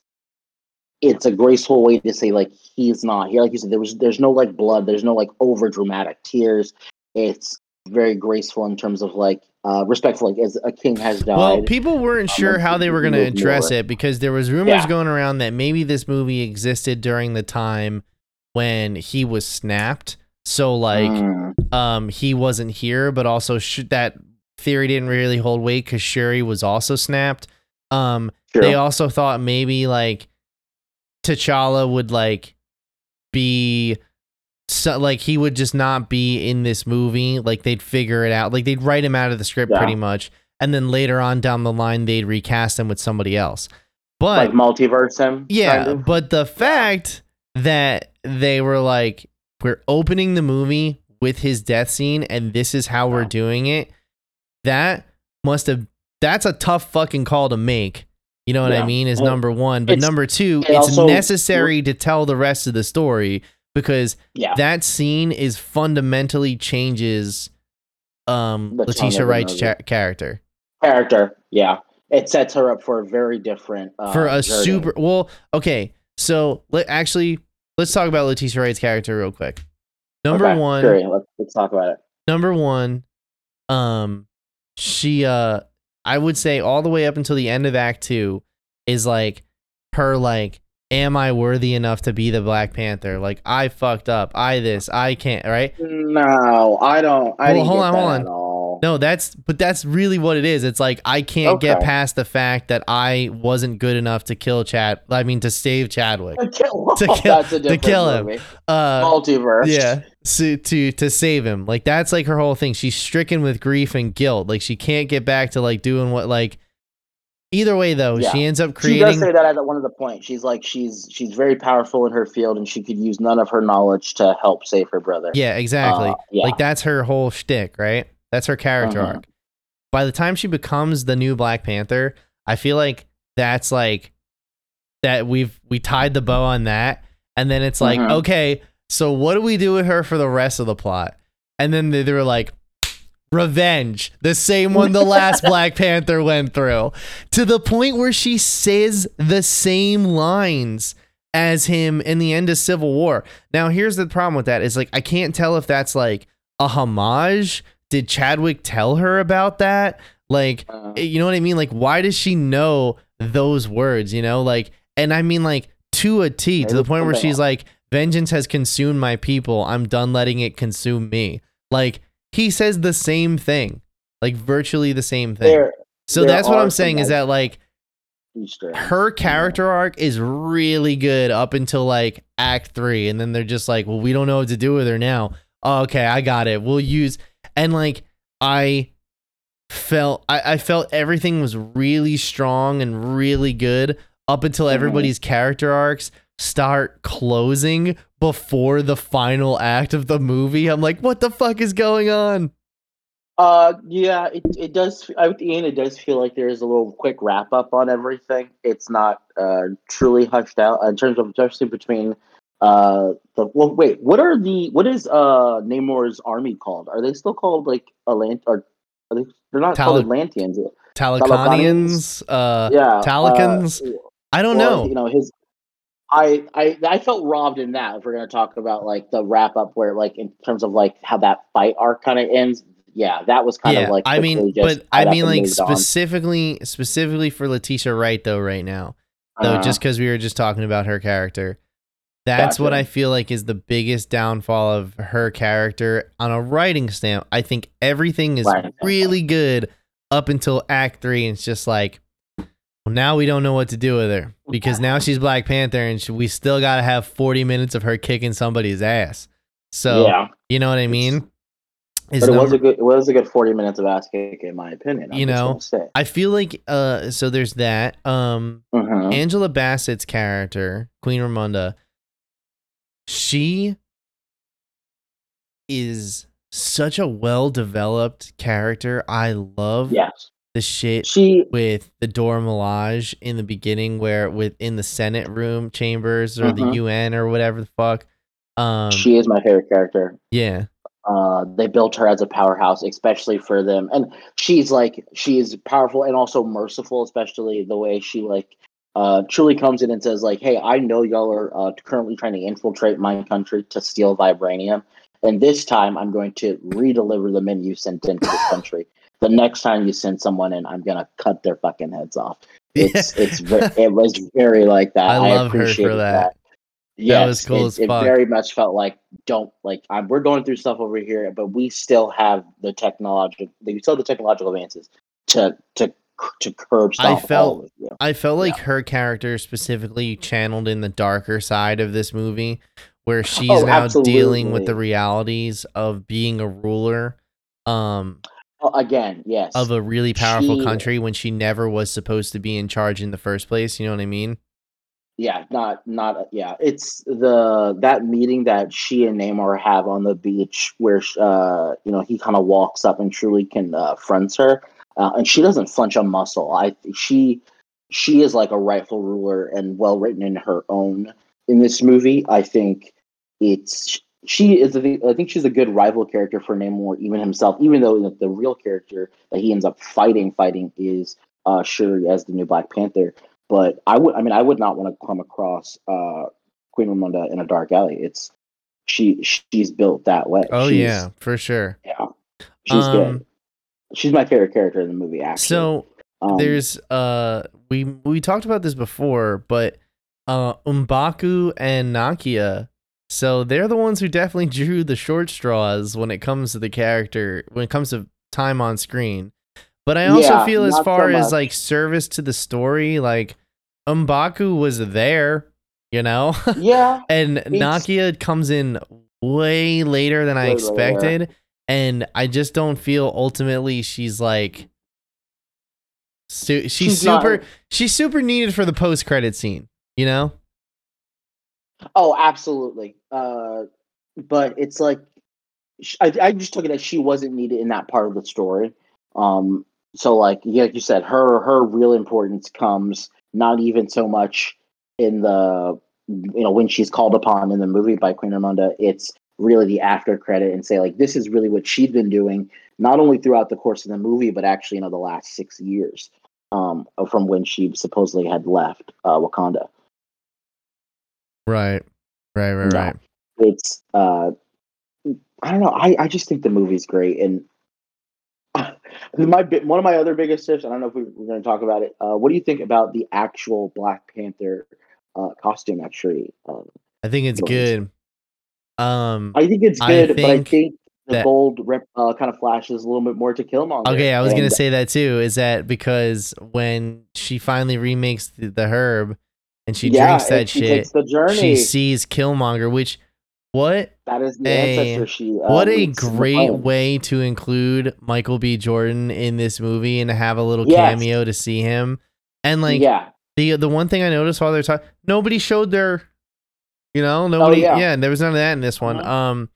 It's a graceful way to say like he's not here. Like you said, there was there's no like blood. There's no like over dramatic tears. It's very graceful in terms of like uh respectful. Like as a king has died. Well, people weren't Um, sure how they were going to address it because there was rumors Yeah. going around that maybe this movie existed during the time when he was snapped. So like Mm, um he wasn't here, but also sh- that theory didn't really hold weight because Shuri was also snapped. Um, true. they also thought maybe like T'Challa would like be so like he would just not be in this movie. Like they'd figure it out. Like they'd write him out of the script Yeah. pretty much, and then later on down the line they'd recast him with somebody else. But like multiverse him. yeah, kind of. but the fact that they were like, we're opening the movie with his death scene, and this is how we're doing it, that must have, that's a tough fucking call to make. You know what I mean? Is Well, number one. But number two, it it's also- necessary to tell the rest of the story because yeah. that scene is fundamentally changes um The Letitia Wright's cha- character character. Yeah, it sets her up for a very different uh, for a journey. super well okay so let actually let's talk about Letitia Wright's character real quick number Okay, one sure, let's, let's talk about it. number one um she uh I would say all the way up until the end of act 2 is like her like am I worthy enough to be the Black Panther like I fucked up I this I can't right No, I don't. I Well, hold on, hold on. No, that's but that's really what it is. It's like I can't get past the fact that I wasn't good enough to kill Chad. I mean to save Chadwick. To kill, To kill- to kill him. movie. Uh Multiverse. yeah, so, to to save him. Like that's like her whole thing. She's stricken with grief and guilt. Like she can't get back to like doing what like Either way though, Yeah. she ends up creating. She does say that at one of the points. She's like she's she's very powerful in her field, and she could use none of her knowledge to help save her brother. Yeah, exactly. Uh, yeah. Like that's her whole shtick, right? That's her character Uh-huh. arc. By the time she becomes the new Black Panther, I feel like that's like that we've we tied the bow on that, and then it's like, Uh-huh. okay, so what do we do with her for the rest of the plot? And then they, they were like, revenge, the same one the last Black Panther went through, to the point where she says the same lines as him in the end of Civil War. Now, here's the problem with that is like I can't tell if that's like a homage. Did Chadwick tell her about that? Like, Uh, you know what I mean? Like, why does she know those words? You know, like, and I mean, like, to a T, to the point where she's like, "Vengeance has consumed my people. I'm done letting it consume me." Like, he says the same thing, like, virtually the same thing. there, so there that's what I'm saying is that like her character arc is really good up until like act three and then they're just like well we don't know what to do with her now oh, okay i got it we'll use and like i felt I, I felt everything was really strong and really good up until Mhm. everybody's character arcs start closing before the final act of the movie i'm like what the fuck is going on Uh, yeah, it, it does. At the end, it does feel like there is a little quick wrap up on everything. It's not uh, truly hushed out in terms of especially between uh the well. Wait, what are the what is uh Namor's army called? Are they still called like Atlant or are they? They're not Tal- called Atlanteans. Talakanians, uh yeah, Talikans? uh, i don't or, know You know his. I, I I felt robbed in that. If we're gonna talk about like the wrap up, where like in terms of like how that fight arc kind of ends, yeah, that was kind yeah, of like. I mean, but I mean, like moved on. specifically, specifically for Letitia Wright, though. Right now, though, Uh, just because we were just talking about her character, that's what I feel like is the biggest downfall of her character on a writing stamp. I think everything is standpoint. really good up until Act Three, and it's just like, well, now we don't know what to do with her because now she's Black Panther and she, we still got to have 40 minutes of her kicking somebody's ass. So, yeah, you know what I mean? Is but it was a good it was a good forty minutes of ass kick in my opinion. I'm You know. I feel like uh so there's that. Um Mhm. Angela Bassett's character, Queen Ramonda, she is such a well developed character. I love Yes, the shit she with the Dora Milaje in the beginning where within the Senate room chambers or the Mhm. UN or whatever the fuck. Um she is my favorite character. yeah. Uh, they built her as a powerhouse, especially for them, and she's like she is powerful and also merciful, especially the way she like uh truly comes in and says like, "Hey, I know y'all are uh, currently trying to infiltrate my country to steal vibranium, and this time I'm going to redeliver the men you sent into this country. The next time you send someone in, I'm gonna cut their fucking heads off." It's it's it was very like that. I love her for appreciated that. Yes, was cool it, it very much felt like don't like I'm, we're going through stuff over here, but we still have the technological, we still have the technological advances to to to curb I felt- all of you. I felt like her character specifically channeled in the darker side of this movie, where she's Oh, now dealing with the realities of being a ruler, um, Oh, again, yes, of a really powerful She- country when she never was supposed to be in charge in the first place. You know what I mean? yeah, not not yeah. It's the that meeting that she and Namor have on the beach where uh you know he kind of walks up and truly can confronts her, uh, and she doesn't flinch a muscle. I she she is like a rightful ruler and well written in her own in this movie. I think it's she is I think she's a good rival character for Namor even himself, even though the, the real character that he ends up fighting fighting is uh Shuri as the new Black Panther. But I would I mean I would not want to come across uh Queen Ramonda in a dark alley. It's she she's built that way. Oh She's- yeah, for sure. Yeah. She's Um, good. She's my favorite character in the movie actually. So um, there's uh we we talked about this before, but uh M'Baku and Nakia, so they're the ones who definitely drew the short straws when it comes to the character when it comes to time on screen. But I also Yeah, feel as not so far as like service to the story, like M'Baku was there, you know? yeah. and Nakia comes in way later than I Way later. expected, and I just don't feel ultimately she's like. Su- she's, She's not- super. She's super needed for the post credit scene. You know. Oh, absolutely. Uh, but it's like I, I just took it as she wasn't needed in that part of the story. Um, so like yeah, like you said, her her real importance comes not even so much in the you know when she's called upon in the movie by Queen Ramonda. It's really the after credit and say like this is really what she's been doing not only throughout the course of the movie but actually you know the last six years um from when she supposedly had left uh, Wakanda. Right. Right. Right. No. Right. it's uh i don't know i i just think the movie's great and my one of my other biggest tips i don't know if we, we're going to talk about it uh what do you think about the actual black panther uh costume actually uh, I think it's good. Um. i think it's I good but i think think the that- gold rep uh, kind of flashes a little bit more to killmonger Okay, I was gonna say that too. Is that because when she finally remakes the, the herb and she yeah, drinks that she shit, takes the journey she sees Killmonger. Which, what that is the a- ancestor she uh, what a meets in the great way to include Michael B. Jordan in this movie and to have a little Yes. cameo to see him. And like yeah the the one thing I noticed while they're talking, nobody showed their, you know, nobody. Oh, yeah. yeah. there was none of that in this one. Uh-huh. Um,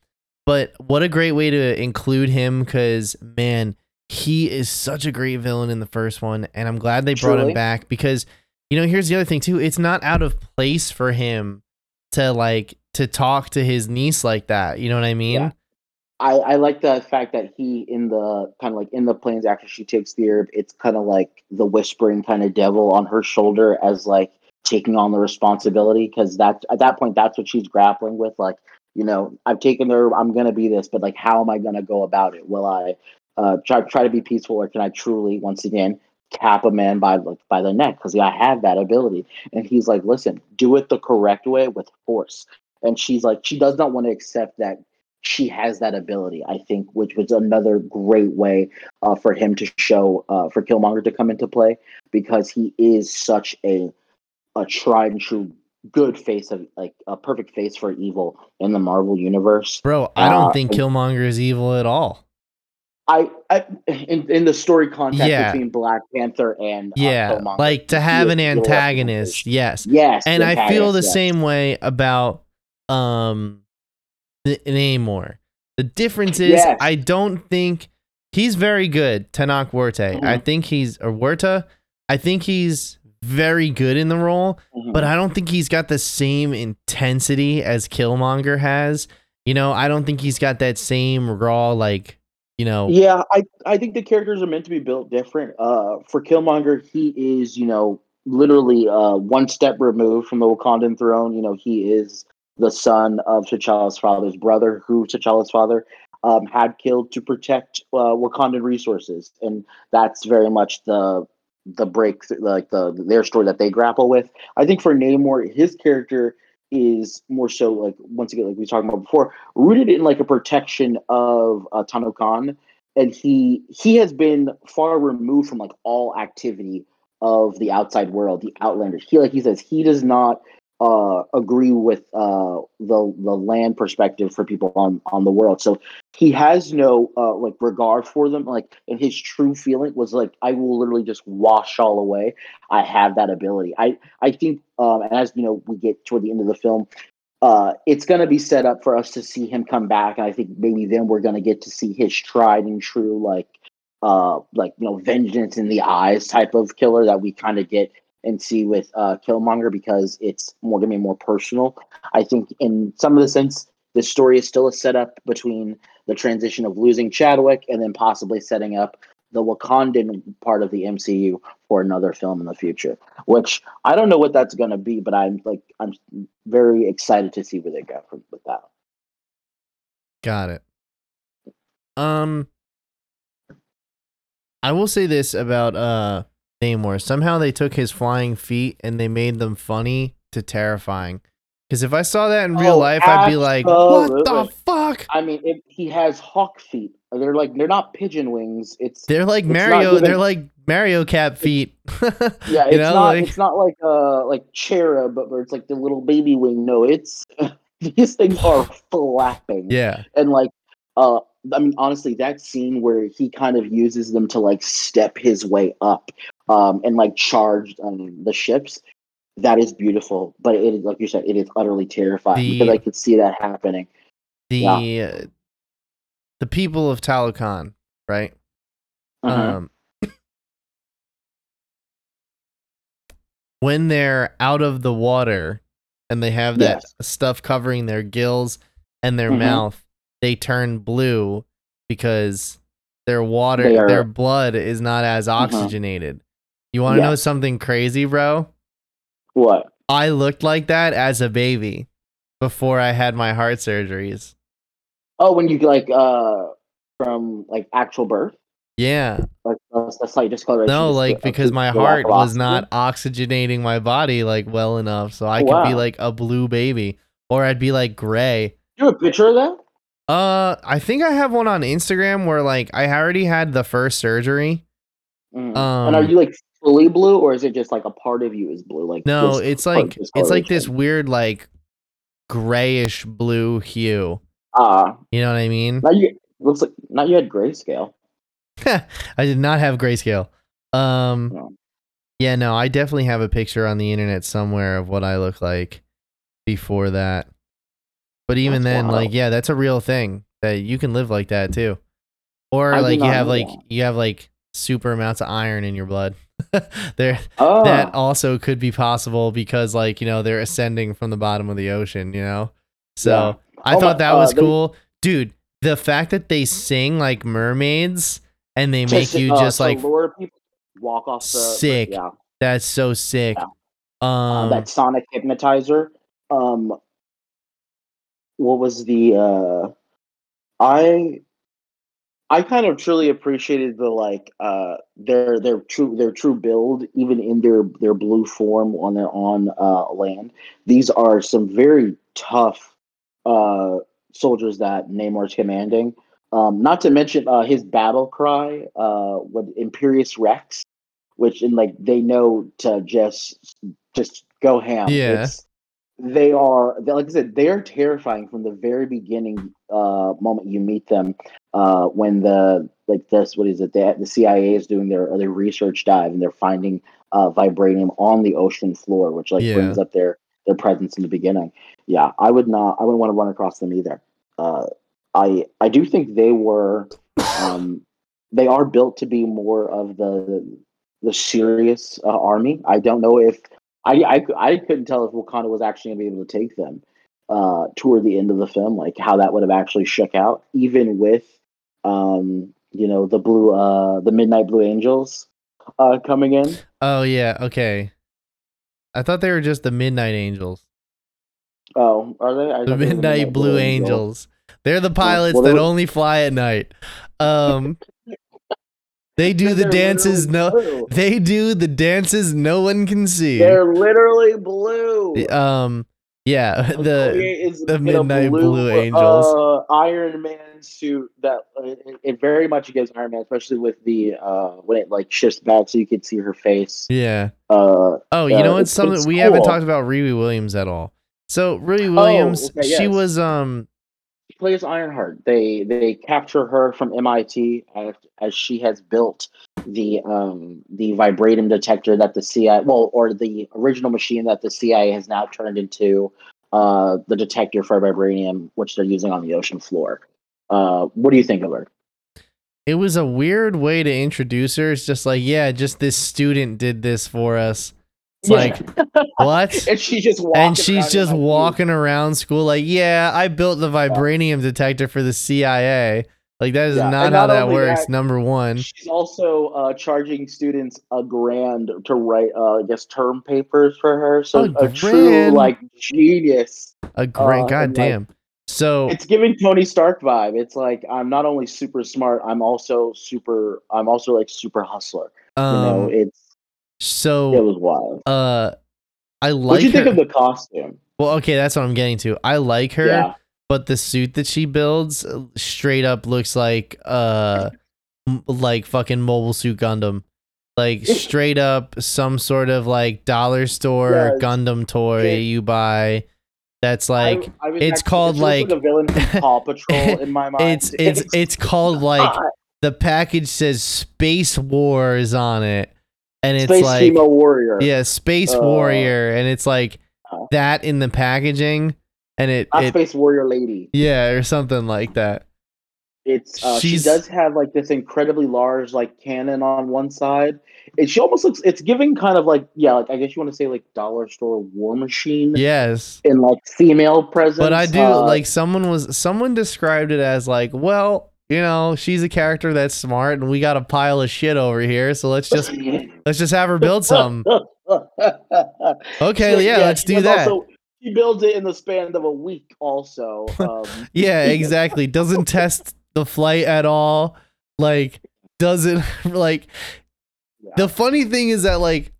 but what a great way to include him because man, he is such a great villain in the first one, and I'm glad they brought him back because you know here's the other thing too. It's not out of place for him to like to talk to his niece like that. You know what I mean? Yeah. I, I like the fact that he in the kind of like in the planes after she takes the herb, it's kind of like the whispering kind of devil on her shoulder as like taking on the responsibility because that's at that point that's what she's grappling with. Like you know, I've taken the herb, I'm gonna be this, but like how am I gonna go about it? Will I uh, try try to be peaceful or can I truly once again cap a man by like by the neck because I have that ability? And he's like, listen, do it the correct way with force. And she's like, she does not want to accept that she has that ability. I think, which was another great way uh, for him to show uh, for Killmonger to come into play because he is such a a tried and true good face of like a perfect face for evil in the Marvel universe. Bro, I don't Uh, think Killmonger is evil at all. I, I in, in the story context Yeah. between Black Panther and uh, Yeah, Killmonger, like to have an antagonist, yes. Yes, And I feel the yes. same way about um N- Namor. The difference is Yes. I don't think he's very good, Tenoch Huerta. I Mhm. think he's or Huerta. I think he's very good in the role, Mhm. but I don't think he's got the same intensity as Killmonger has. You know, I don't think he's got that same raw like, you know, Yeah, I, I think the characters are meant to be built different. Uh, for Killmonger, he is, you know, literally uh, one step removed from the Wakandan throne. You know, he is the son of T'Challa's father's brother, who T'Challa's father um, had killed to protect uh, Wakandan resources, and that's very much the the break, like the their story that they grapple with. I think for Namor, his character is more so like once again, like we talking about before, rooted in like a protection of uh, Talokan, and he he has been far removed from like all activity of the outside world, the Outlanders. He like he says he does not uh agree with uh the the land perspective for people on on the world. So he has no uh like regard for them. Like and his true feeling was like I will literally just wash all away. I have that ability. I I think um as you know we get toward the end of the film uh, it's going to be set up for us to see him come back, and I think maybe then we're going to get to see his tried and true, like, uh, like you know, vengeance in the eyes type of killer that we kind of get and see with uh, Killmonger because it's more going to be more personal. I think in some of the sense, the story is still a setup between the transition of losing Chadwick and then possibly setting up the Wakandan part of the MCU for another film in the future. Which I don't know what that's going to be, but I'm like I'm very excited to see where they go from, with that. Got it. Um I will say this about uh Namor. Somehow they took his flying feet and they made them funny to terrifying. Because if I saw that in real Oh, life, I'd be like, "What the fuck?" I mean, it, he has hawk feet. They're like they're not pigeon wings. It's They're like It's Mario. even- They're like Mario Cap feet. yeah, it's know, not like- it's not like uh like cherub, but where it's like the little baby wing. No, it's these things are flapping. yeah, and like uh i mean honestly that scene where he kind of uses them to like step his way up um and like charge um, the ships that is beautiful but it is like you said it is utterly terrifying The- because i could see that happening the Yeah. uh, the people of Talokan, right? Mhm. Um, when they're out of the water and they have that Yes. stuff covering their gills and their Mhm. mouth, they turn blue because their water, are- their blood is not as oxygenated. You want to know something crazy, bro? what I looked like that as a baby before I had my heart surgeries. oh when you like uh from like actual birth Yeah. like that's, that's like discoloration No, like the- because my heart was not oxygenating my body like well enough, so I could be like a blue baby, or I'd be like gray. you have a picture of that Uh, I think I have one on Instagram where like I already had the first surgery. And Um, are you like fully blue or is it just like a part of you is blue like No, it's like it's like this weird like grayish blue hue. ah You know what I mean? Now you looks like now you had grayscale. I did not have grayscale. Um, No. yeah, no, I definitely have a picture on the internet somewhere of what I look like before that. But even That's then, like, yeah, that's a real thing that you can live like that too. Or I like you have like that. you have like super amounts of iron in your blood. there, Oh, that also could be possible because like you know they're ascending from the bottom of the ocean. You know, so. Yeah. I Oh thought my- that was uh, they- cool, dude. The fact that they sing like mermaids and they make to- you uh, just like lure people walk off the Sick. Yeah, that's so sick. Yeah. uh, Um, that sonic hypnotizer. Um, what was the? uh I I kind of truly appreciated the like uh their their true their true build even in their their blue form when they're on uh land. These are some very tough uh soldiers that Namor's commanding. Um, not to mention uh, his battle cry, uh, with Imperious Rex, which in like they know to just just go ham. Yeah. It's, they are they- like I said, they are terrifying from the very beginning uh, moment you meet them. Uh, when the like this, what is it? The, the CIA is doing their their research dive and they're finding uh, vibranium on the ocean floor, which like Yeah. brings up their their presence in the beginning. Yeah, I would not. I wouldn't want to run across them either. Uh, I I do think they were um, they are built to be more of the the serious uh, army. I don't know if I, I I couldn't tell if Wakanda was actually going to be able to take them uh, toward the end of the film, like how that would have actually shook out, even with um, you know the blue uh, the Midnight Blue Angels uh, coming in. Oh yeah, okay. I thought they were just the Midnight Angels. Oh, are they? I The they Midnight Blue Angels. They're the pilots well, that were- only fly at night. Um They do the dances no blue. they do the dances no one can see. They're literally blue. Um yeah, the the Midnight Blue Angels. Uh, Iron Man suit that uh, it, it very much gives Iron Man, especially with the uh, when it like shifts back so you can see her face. yeah. Uh, Oh, you Uh, know what's something we haven't talked about Riri Williams at all. So Riri Williams, okay, she was um she plays Ironheart. They they capture her from MIT as, as she has built the um the vibranium detector that the CIA well or the original machine that the CIA has now turned into uh the detector for vibranium which they're using on the ocean floor. Uh, what do you think of her? it was a weird way to introduce her. It's just like, yeah, just this student did this for us. It's like, what? and she's just walking and she's around just MIT. walking around school like, yeah, I built the vibranium detector for the CIA. Like that is Yeah, not and how that works. that, number one. She's also uh, charging students a grand to write, uh, I guess, term papers for her. So A a, true like genius. A grand, uh, and, like, goddamn. so It's giving Tony Stark vibe. It's like I'm not only super smart, I'm also super. I'm also like super hustler. You know, um it's it so was wild. uh I What like do you her. think of the costume? well, okay, that's what I'm getting to. I like her, Yeah, but the suit that she builds uh, straight up looks like uh like fucking mobile suit Gundam. Like straight up some sort of like dollar store Yes. Gundam toy It- you buy. That's like I, I it's actually- called, like- a villain from Paw Patrol in my mind. it's it's it's called like the package says Space Wars on it, and it's Space like Chemo Warrior. yeah, Space Uh, Warrior, and it's like uh. that in the packaging, and it, it Space Warrior Lady. yeah or something like that. It's uh, she does have like this incredibly large like cannon on one side. It she almost looks. It's giving kind of like yeah, like I guess you want to say like dollar store war machine Yes. in like female presence. But I do uh, like someone was someone described it as like, well, you know, she's a character that's smart and we got a pile of shit over here, so let's just let's just have her build some. Okay, yeah, let's do that. Also, she builds it in the span of a week. Also, um, Yeah, exactly. Doesn't test the flight at all. Like doesn't like yeah. the funny thing is that like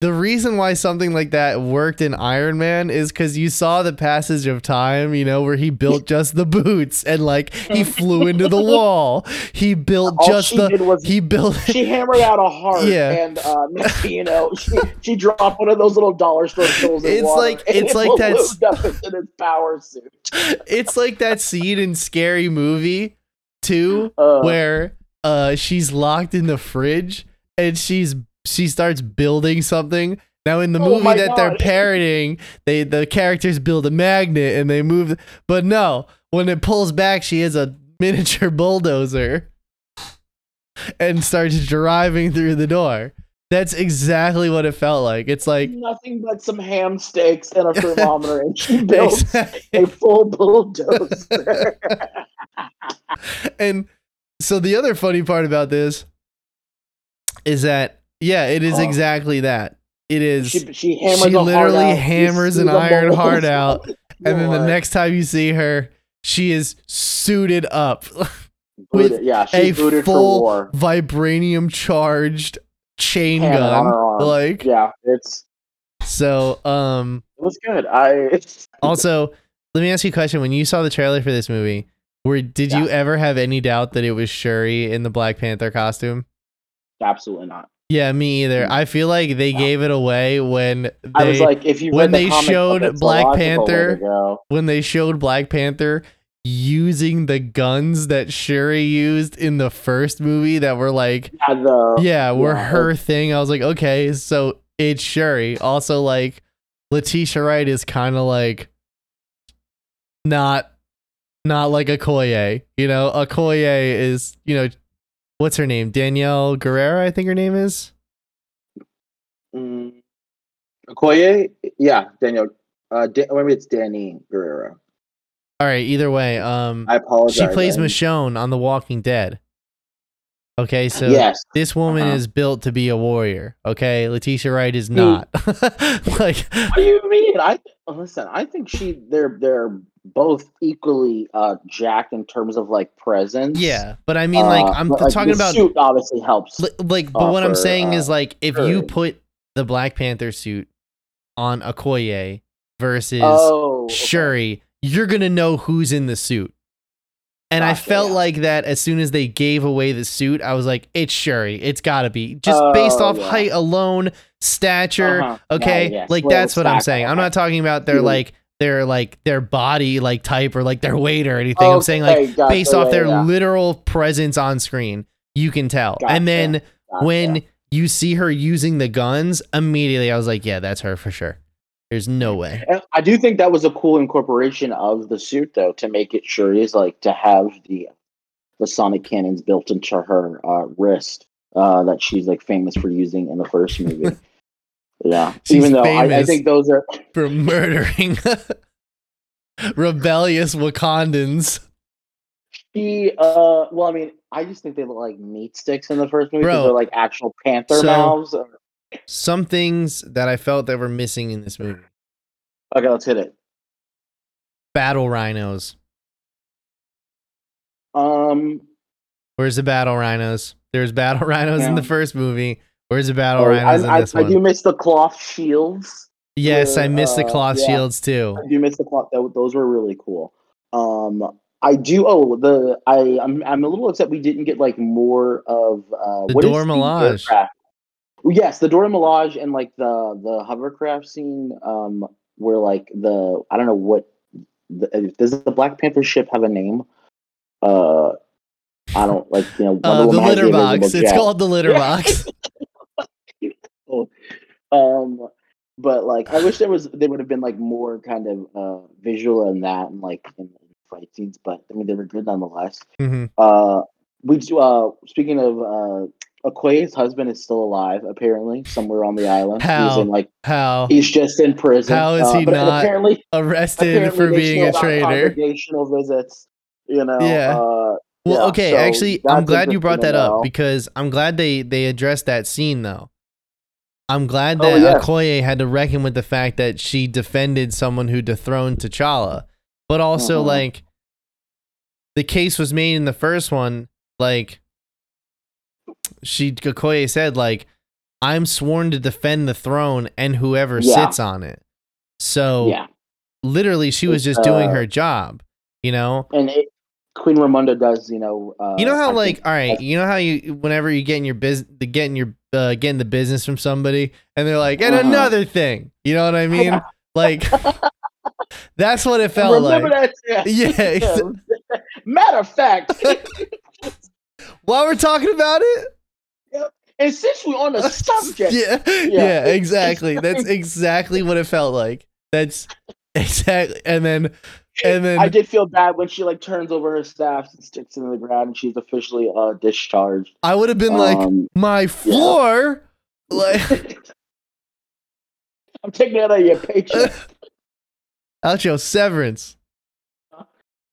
the reason why something like that worked in Iron Man is because you saw the passage of time, you know, where he built just the boots and like he flew into the wall. He built all just the was he built she hammered out a heart Yeah. and uh you know she, she dropped one of those little dollar store in It's like- it's it like that's- ballooned up his power suit it's like that scene in Scary Movie 2 uh, where uh she's locked in the fridge and she's she starts building something. Now in the Oh movie that they're God. parroting, they the characters build a magnet and they move but no, when it pulls back she is a miniature bulldozer and starts driving through the door. That's exactly what it felt like. It's like nothing but some ham steaks and a thermometer and she builds Exactly. a full bulldozer and so the other funny part about this is that yeah, it is Oh. exactly that. It is she, she hammers she literally. Hammers an iron heart out, and then the next time you see her, she is suited up, Booted- with yeah a she booted for full war vibranium charged chain her gun. Like yeah it's so um it was good I also let me ask you a question. When you saw the trailer for this movie, were did you ever have any doubt that it was Shuri in the Black Panther costume? Absolutely not. Yeah, me either. Mm. I feel like they gave it away when they I was like, if you when the they comic showed Black logical way to Panther, when they showed Black Panther using the guns that Shuri used in the first movie that were like Yeah, the, yeah, were yeah, her thing. I was like, okay, so it's Shuri. Also, like Letitia Wright is kind of like not not like Okoye. You know, Okoye is you know what's her name? Danielle Guerrera, I think her name is. Mm, Okoye, yeah, Danielle. Uh, da- maybe it's Danny Guerrero. All right, either way, um, I apologize. she plays I- Michonne on The Walking Dead. Okay, so yes, this woman Uh-huh. is built to be a warrior. Okay, Letitia Wright is not. like, What do you mean? I listen. I think she they're they're both equally uh jacked in terms of like presence. yeah, but I mean, like, Uh, I'm but, like, talking about suit obviously helps. Li- like but what i'm offer, saying is uh, like if you put the black panther suit on okoye versus oh, okay. shuri you're gonna know who's in the suit and i felt yeah. like that as soon as they gave away the suit i was like it's shuri it's gotta be just based Oh, off yeah. height alone stature Uh-huh. okay Yeah, like Well, that's what i'm saying i'm not talking about their Mhm. like their like their body like type or like their weight or anything i'm saying like gotcha, based off yeah, their yeah, literal presence on screen you can tell and then gotcha. when you see her using the guns, immediately I was like, yeah, that's her for sure. There's no way. And I do think that was a cool incorporation of the suit, though, to make it sure is like to have the the sonic cannons built into her uh, wrist uh, that she's like famous for using in the first movie. yeah, She's even though I, I think those are For murdering rebellious Wakandans. she. Uh, well, I mean, I just think they look like meat sticks in the first movie because they're like actual panther so- mouths. Some things that I felt that were missing in this movie. Okay, let's hit it. Battle rhinos. Um, Where's the battle rhinos? There's battle rhinos in the first movie. Where's the battle oh, rhinos I, I, in this I do miss the cloth shields. yes, I miss missed the uh, cloth yeah. shields too. I do miss the cloth. Those were really cool. Um, I do. Oh, the I I'm I'm a little upset we didn't get like more of uh, The what is Dora Milaje. aircraft? Well, Yes, the Dora Milaje and like the the hovercraft scene. Um, where like the I don't know what the, does the Black Panther ship have a name? Uh, I don't like you know. Uh, the litter box. It's jet. called the litter Yeah. um but like i wish there was there would have been like more kind of uh visual in that and like in, in fight scenes but i mean they were good nonetheless Mm-hmm. uh we do uh speaking of uh Okoye's husband is still alive, apparently, somewhere on the island. He's How? in like How he's just in prison. How is Uh, he but not apparently, arrested apparently for being a traitor? Congregational visits, you know. Yeah. Uh, Well, Yeah, okay, so actually, I'm glad you brought that up because I'm glad they they addressed that scene though. I'm glad Oh, that yes. Okoye had to reckon with the fact that she defended someone who dethroned T'Challa, but also Mhm. like the case was made in the first one. Like she Okoye said, like I'm sworn to defend the throne and whoever Yeah. sits on it. So yeah. literally, she was just doing uh, her job. You know, And it, Queen Ramonda does, you know. Uh, you know how I like think- all right you know how you whenever you get in your business, the getting your uh, getting the business from somebody and they're like and Uh-huh. another thing. You know what i mean? Like that's what it felt Remember like. that? Yeah, ex- Matter of fact, while we're talking about it? Yep. and since we're on the subject, yeah. yeah, exactly. That's exactly what it felt like. That's exactly and then and then I did feel bad when she like turns over her staff and sticks it in the ground, and she's officially uh discharged. i would have been like Um, my floor like I'm taking it out of your paycheck. out your severance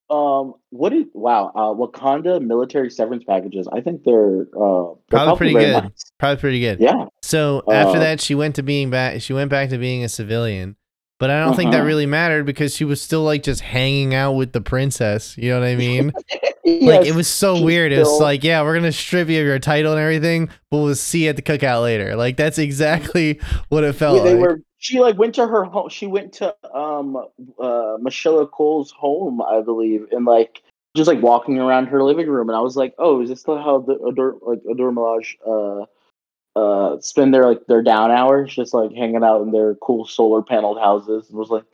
Um, what is wow? Uh, Wakanda military severance packages. I think they're uh they're Probably pretty good. nice. probably pretty good Yeah, So after Uh, that, she went to being back. She went back to being a civilian, but I don't think that Uh-huh. really mattered because she was still like just hanging out with the princess. You know what I mean? Yes, like it was so weird. It was like, yeah, we're gonna strip you of your title and everything, but we'll see you at the cookout later. Like that's exactly what it felt Yeah, they like. were she like went to her home. She went to um uh Michaela Coel's home, I believe, and like just like walking around her living room, and I was like, oh, is this how the Adore like Dora Milaje uh uh spend their like their down hours, just like hanging out in their cool solar paneled houses? And was like,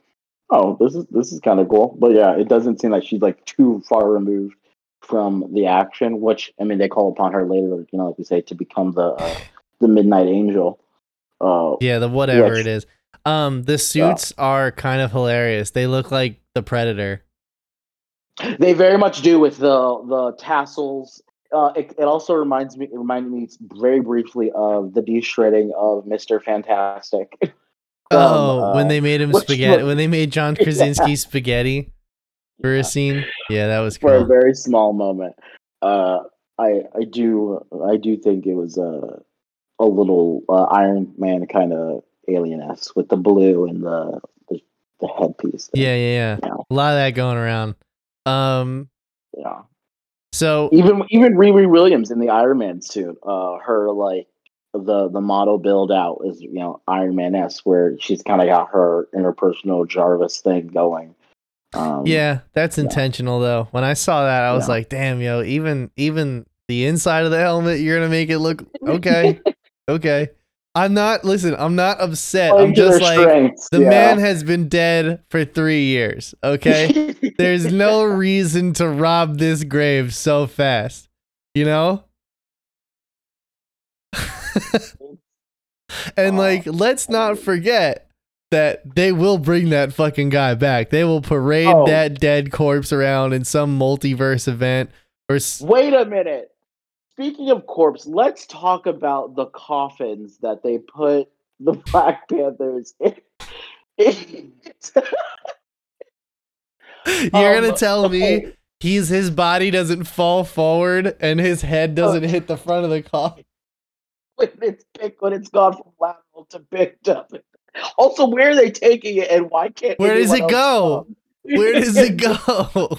oh, this is this is kind of cool. But yeah, it doesn't seem like she's like too far removed from the action. Which I mean, they call upon her later, you know, like we say, to become the uh, the Midnight Angel. Uh, Yeah, the whatever Which- it is. Um, the suits are kind of hilarious. They look like the Predator. They very much do with the the tassels. Uh, it, it also reminds me it reminded me very briefly of the de-shredding of Mister Fantastic. Oh, Um, when uh, they made him spaghetti, look- when they made John Krasinski spaghetti for a scene. Yeah, that was for a very small moment. Uh, I I do I do think it was uh, a little uh, Iron Man kind of alien esque with the blue and the the, the headpiece. thing. Yeah, yeah, yeah. Yeah. A lot of that going around. Um, yeah. So Even even Riri Williams in the Iron Man suit, uh, her like the the model build out is you know Iron Man esque, where she's kind of got her interpersonal Jarvis thing going. Um, yeah, that's yeah. intentional though. When I saw that, I was Yeah. like, damn, yo, even even the inside of the helmet, you're gonna make it look okay. okay. I'm not listen, I'm not upset. I'm just like strengths, the yeah. man has been dead for three years. Okay. There's no reason to rob this grave so fast. You know? and like, let's not forget that they will bring that fucking guy back. They will parade Oh. that dead corpse around in some multiverse event or s- Wait a minute. Speaking of corpse, let's talk about the coffins that they put the Black Panthers in. You're gonna Um, tell me he's his body doesn't fall forward and his head doesn't hit the front of the coffin. when it's picked when it's gone from lateral to picked up. Also, where are they taking it, and why can't? Where does it go? Where does it go?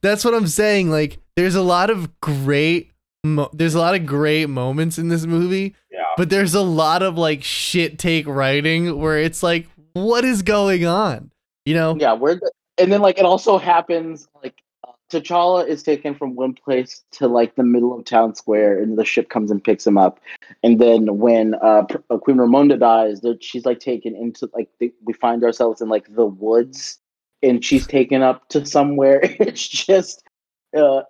That's what I'm saying. Like, there's a lot of great, mo- there's a lot of great moments in this movie, Yeah. but there's a lot of like shit take writing where it's like, what is going on? You know? Yeah, where the and then like it also happens like uh, T'Challa is taken from one place to like the middle of town square, and the ship comes and picks him up. And then when uh, Pr- uh, Queen Ramonda dies, she's like taken into like the, we find ourselves in like the woods, and she's taken up to somewhere. it's just. Uh,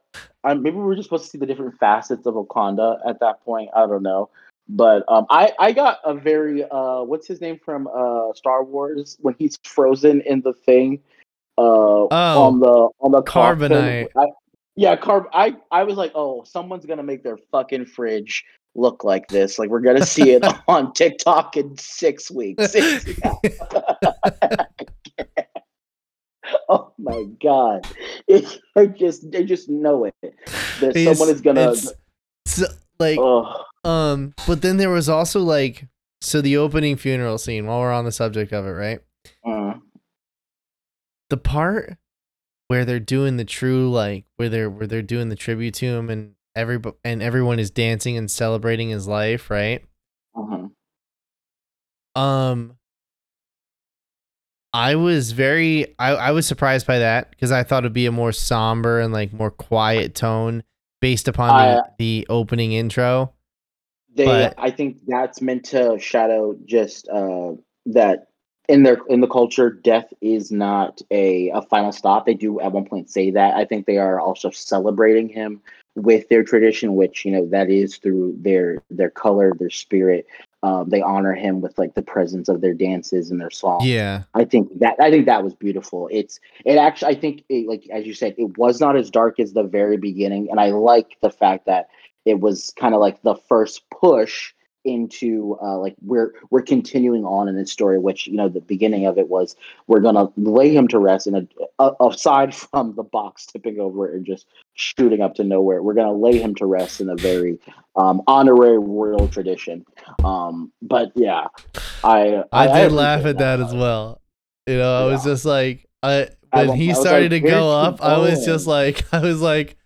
I, maybe we're just supposed to see the different facets of Wakanda at that point. I don't know, but um, I I got a very uh, what's his name from uh Star Wars when he's frozen in the thing, uh, on the on the. Carbonite. I, yeah, carb. I I was like, oh, someone's gonna make their fucking fridge look like this. Like we're gonna see it on TikTok in six weeks. oh my god! It, I just they just know it that It's- someone is gonna. so, like, Oh, um, but then there was also like, so the opening funeral scene while we're on the subject of it, right? mm. the part where they're doing the true like where they're where they're doing the tribute to him and every and everyone is dancing and celebrating his life, right? Mhm. Um I was very I, I was surprised by that because I thought it'd be a more somber and like more quiet tone based upon I- the, the opening intro. they But- i think that's meant to shadow just uh that in their in the culture death is not a, a final stop they do at one point say that i think they are also celebrating him with their tradition which you know that is through their their color their spirit um they honor him with like the presence of their dances and their songs Yeah. I think that I think that was beautiful. It's it actually I think it, like as you said, it was not as dark as the very beginning, and I like the fact that it was kind of like the first push into uh, like we're we're continuing on in this story, which you know the beginning of it was we're gonna lay him to rest, and aside from the box tipping over and just shooting up to nowhere, we're gonna lay him to rest in a very um, honorary royal tradition. Um, but yeah, I I, did laugh at that as well. You know, I was just like I I when wa- he I started like, to go "Where's he up, I was just like I was like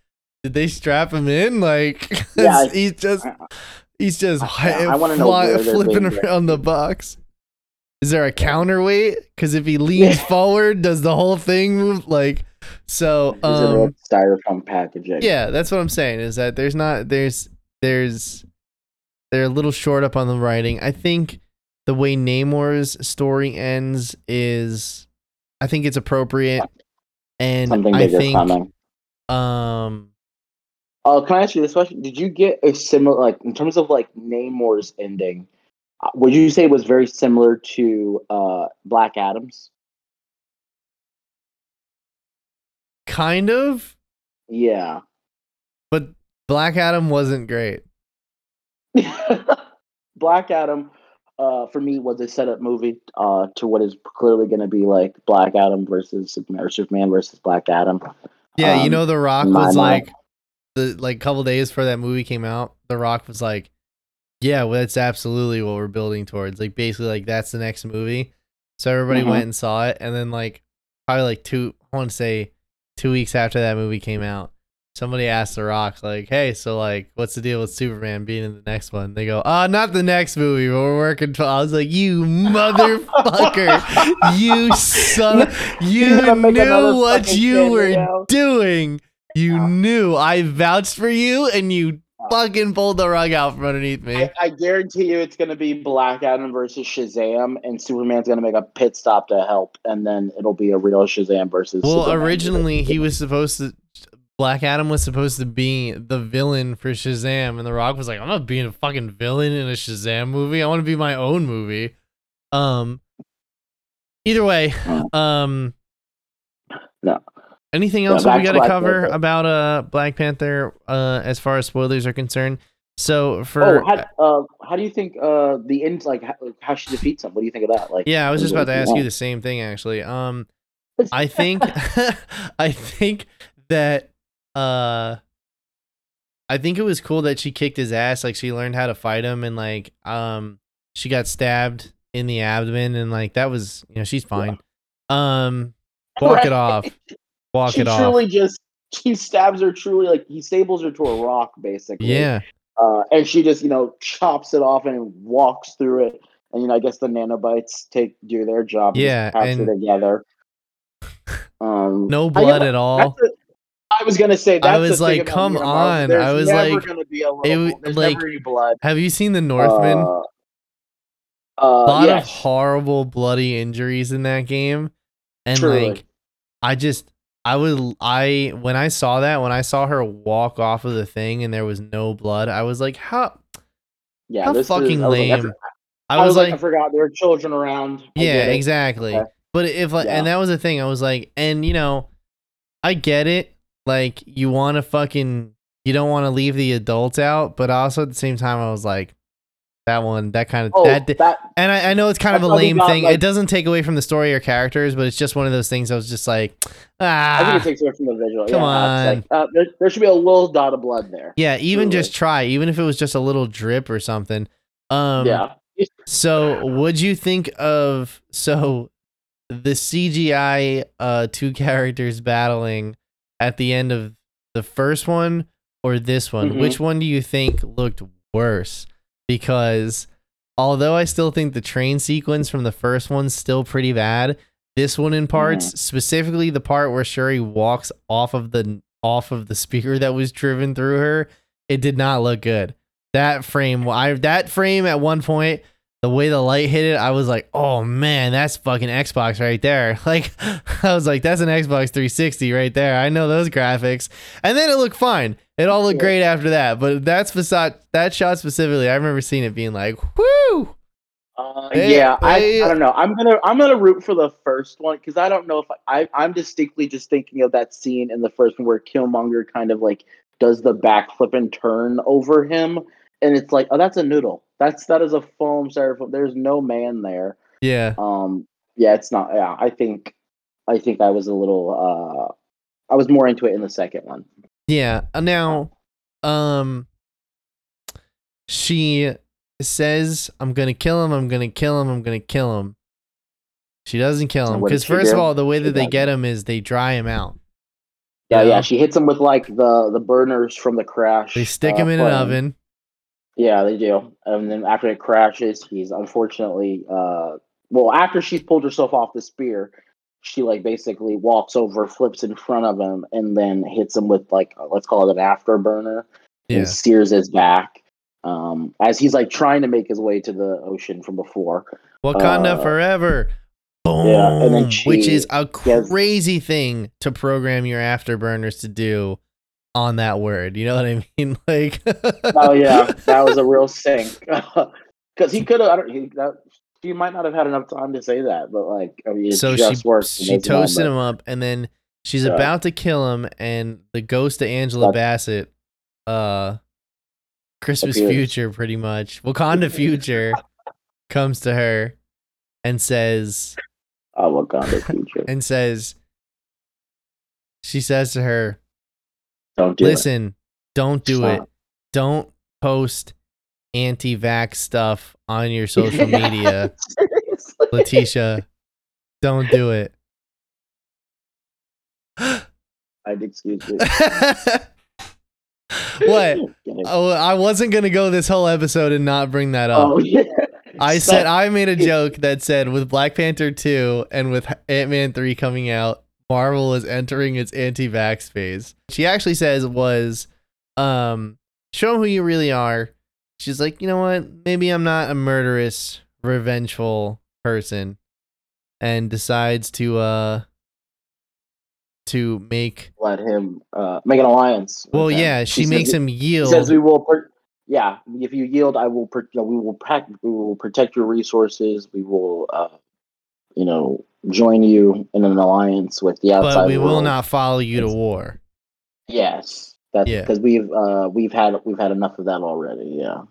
did they strap him in? Like Yeah, he's just he's just I- I know fly- where they're flipping around the box. Is there a counterweight? Because if he leans forward, does the whole thing move? Like, so Is it a um, styrofoam packaging? yeah, that's what I'm saying. Is that there's not there's there's they're a little short up on the writing. I think the way Namor's story ends is, I think it's appropriate, and Something I think coming. um Uh, can I ask you this question? Did you get a similar, like, in terms of like Namor's ending? uh, Would you say it was very similar to uh, Black Adam's? Kind of, Yeah. but Black Adam wasn't great. Black Adam, uh, for me, was a setup movie uh, to what is clearly going to be like Black Adam versus Superman, versus Black Adam. Yeah, you Um, know, The Rock was mind. like the like couple days before that movie came out. The Rock was like, "Yeah, well, that's absolutely what we're building towards." Like basically, like that's the next movie. So everybody Mhm. went and saw it, and then like probably like two, I want to say two weeks after that movie came out, somebody asked The Rock like, "Hey, so like, what's the deal with Superman being in the next one?" They go, "Uh, not the next movie, but we're working." To-. I was like, "You motherfucker, you son, you gonna make another knew what you were cameo. doing." You Yeah. knew. I vouched for you, and you fucking pulled the rug out from underneath me. I, I guarantee you it's going to be Black Adam versus Shazam, and Superman's going to make a pit stop to help, and then it'll be a real Shazam versus. Well, Superman. originally he was supposed to. Black Adam was supposed to be the villain for Shazam, and The Rock was like, "I'm not being a fucking villain in a Shazam movie. I want to be my own movie." Um. Either way, um. No. Anything Yeah, else that we got to cover Panther. about uh Black Panther uh as far as spoilers are concerned? So for Oh, how, uh, how do you think uh, the end? Like, how, how she defeats him? What do you think of that? Like, Yeah, I was just about to ask you the same thing actually. Um I think I think that uh I think it was cool that she kicked his ass like she learned how to fight him and like um she got stabbed in the abdomen and like that was you know she's fine. Um walk it off. Walk she it off. truly just she stabs her truly like he stables her to a rock basically. Yeah. Uh, and she just you know chops it off and walks through it. And you know I guess the nanobites take do their job. Yeah, patch and- together. Um, No blood yeah, at all. I was gonna say. That's I was like, come on. I was like, gonna be a little. it like, never any blood. Have you seen the Northman? Uh, a uh, lot of horrible bloody injuries in that game and truly. like i just i would i when i saw that when i saw her walk off of the thing and there was no blood i was like how yeah, how this is- fucking I was like, I lame i was like I forgot there were children around. I yeah exactly Okay. but if like and that was the thing i was like and you know i get it like you want to fucking you don't want to leave the adults out but also at the same time i was like that one that kind of Oh, that that, And I, I know it's kind of a lame got, thing. like- it doesn't take away from the story or characters, but it's just one of those things. I was just like, ah, I think ah, it takes away from the visual. Come yeah, It's like, uh, there, there should be a little dot of blood there. yeah. Even just try, even if it was just a little drip or something. Um, yeah. So, would you think of so the CGI uh two characters battling at the end of the first one or this one? Mhm. Which one do you think looked worse? Because although I still think the train sequence from the first one's still pretty bad, this one in parts, specifically the part where Shuri walks off of the off of the speaker that was driven through her, it did not look good. That frame, I that frame at one point, the way the light hit it, I was like, "Oh man, that's fucking Xbox right there." Like, I was like, "That's an Xbox 360 right there." I know those graphics, and then it looked fine. It all looked great after that. But that's facade, that shot specifically, I remember seeing it being like, "Whoo!" Uh, yeah, I. I don't know. I'm gonna I'm gonna root for the first one because I don't know if I, I I'm distinctly just thinking of that scene in the first one where Killmonger kind of like does the backflip and turn over him, and it's like, oh, that's a noodle. That's that is a foam styrofoam. There's no man there. Yeah, Um, yeah, it's not. Yeah, I think I think I was a little. uh I was more into it in the second one. yeah. Uh, Now, um, she says, "I'm gonna kill him. I'm gonna kill him. I'm gonna kill him." She doesn't kill him because first of all, the way She that they get him is they dry him out. Yeah, yeah. She hits him with like the the burners from the crash. They stick uh, him in an oven. Yeah, they do. And then after it crashes, he's unfortunately uh, well, after she's pulled herself off the spear, she like basically walks over, flips in front of him, and then hits him with like let's call it an afterburner Yeah. and sears his back. Um, as he's like trying to make his way to the ocean from before. Wakanda uh, forever. Boom. yeah, and then which is a crazy thing to program your afterburners to do on that word. You know what I mean? Like Oh yeah, that was a real sink. Because he could have. I don't. He, might not have had enough time to say that, but like, I mean, so she she toasted him up and then she's Yeah. about to kill him and the ghost of Angela Bassett uh Christmas Appears. future pretty much. Wakanda future comes to her and says Oh, Wakanda future. and says she says to her, Don't do "Listen, don't do it. Don't post anti-vax stuff on your social Yeah, media, seriously. Letitia. Don't do it." I'd excuse me. what? Oh, I wasn't gonna go this whole episode and not bring that up. Oh yeah. I So- said I made a joke that said with Black Panther two and with Ant Man three coming out, Marvel is entering its anti-vax phase. She actually says was, um, show 'em who you really are. She's like, you know what? Maybe I'm not a murderous, revengeful person, and decides to uh to make. let him uh, make an alliance. Well, yeah, she says makes him yield. says we will. Per- yeah, if you yield, I will. Per- we will. Pack, we will protect your resources. We will. Uh, you know, join you in an alliance with the outside. but we will not follow you to war. Yes, that's Yeah. because we've uh we've had we've had enough of that already. Yeah.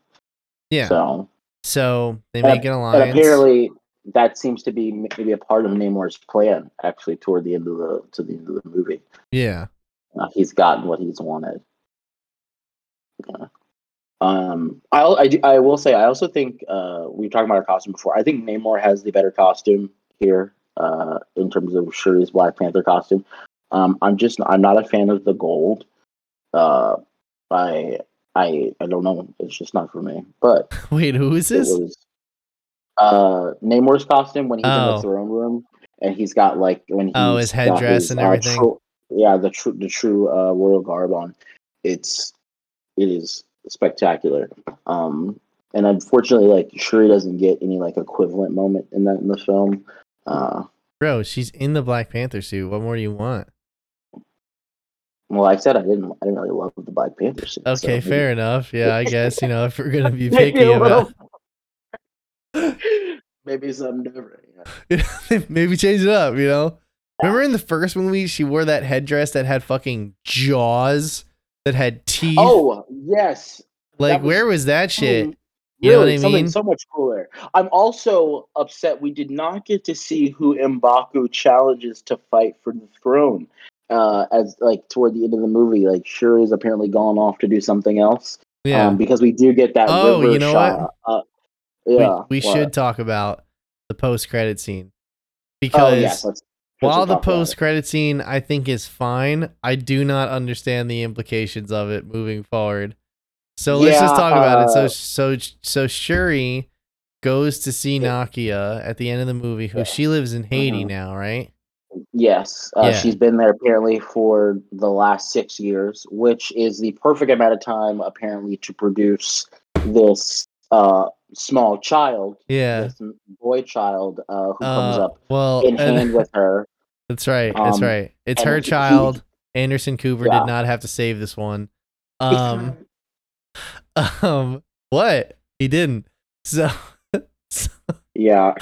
Yeah. So So they make an alliance. apparently that seems to be maybe a part of Namor's plan. Actually, toward the end of the to the end of the movie, yeah. uh, he's gotten what he's wanted. Yeah. Um, I I, do, I will say I also think uh we were talking about our costume before. I think Namor has the better costume here uh in terms of Shuri's Black Panther costume. Um, I'm just I'm not a fan of the gold. Uh, I I I don't know. It's just not for me. But Wait, who is this? was uh Namor's costume when he's in Oh. the throne room and he's got like when he's Oh, his headdress and uh, everything? yeah, the true the true uh royal garb on. It's it is spectacular. Um and unfortunately like Shuri doesn't get any like equivalent moment in that in the film. Uh Bro, she's in the Black Panther suit. What more do you want? well like I said I didn't I didn't really love the Black Panther suit. so Okay, maybe- fair enough. Yeah, I guess, you know, if we're gonna be picky about maybe something different. Yeah. maybe change it up, you know? Remember in the first movie she wore that headdress that had fucking jaws that had teeth? Oh yes, like was- where was that shit? You know what really, I something mean? so much cooler. I'm also upset we did not get to see who M'Baku challenges to fight for the throne. Uh, as like toward the end of the movie, like Shuri is apparently gone off to do something else. Yeah. Um, because we do get that. Oh, you know shot. Uh, yeah, we we should talk about the post credit scene. Oh Because yes, let's. While let's the about it. post credit scene I think is fine, I do not understand the implications of it moving forward. So let's just Yeah, talk about it. So uh, so so Shuri goes to see Nakia at the end of the movie, who Yeah. she lives in Haiti Mhm. now, right? Yes, uh, Yeah. she's been there apparently for the last six years, which is the perfect amount of time apparently to produce this uh, small child, Yeah. this boy child uh, who comes Uh, up well, in and- hand with her. that's right. That's um, right. It's her he- child. Anderson Cooper Yeah. did not have to save this one. Um, um, what he didn't. So, so yeah,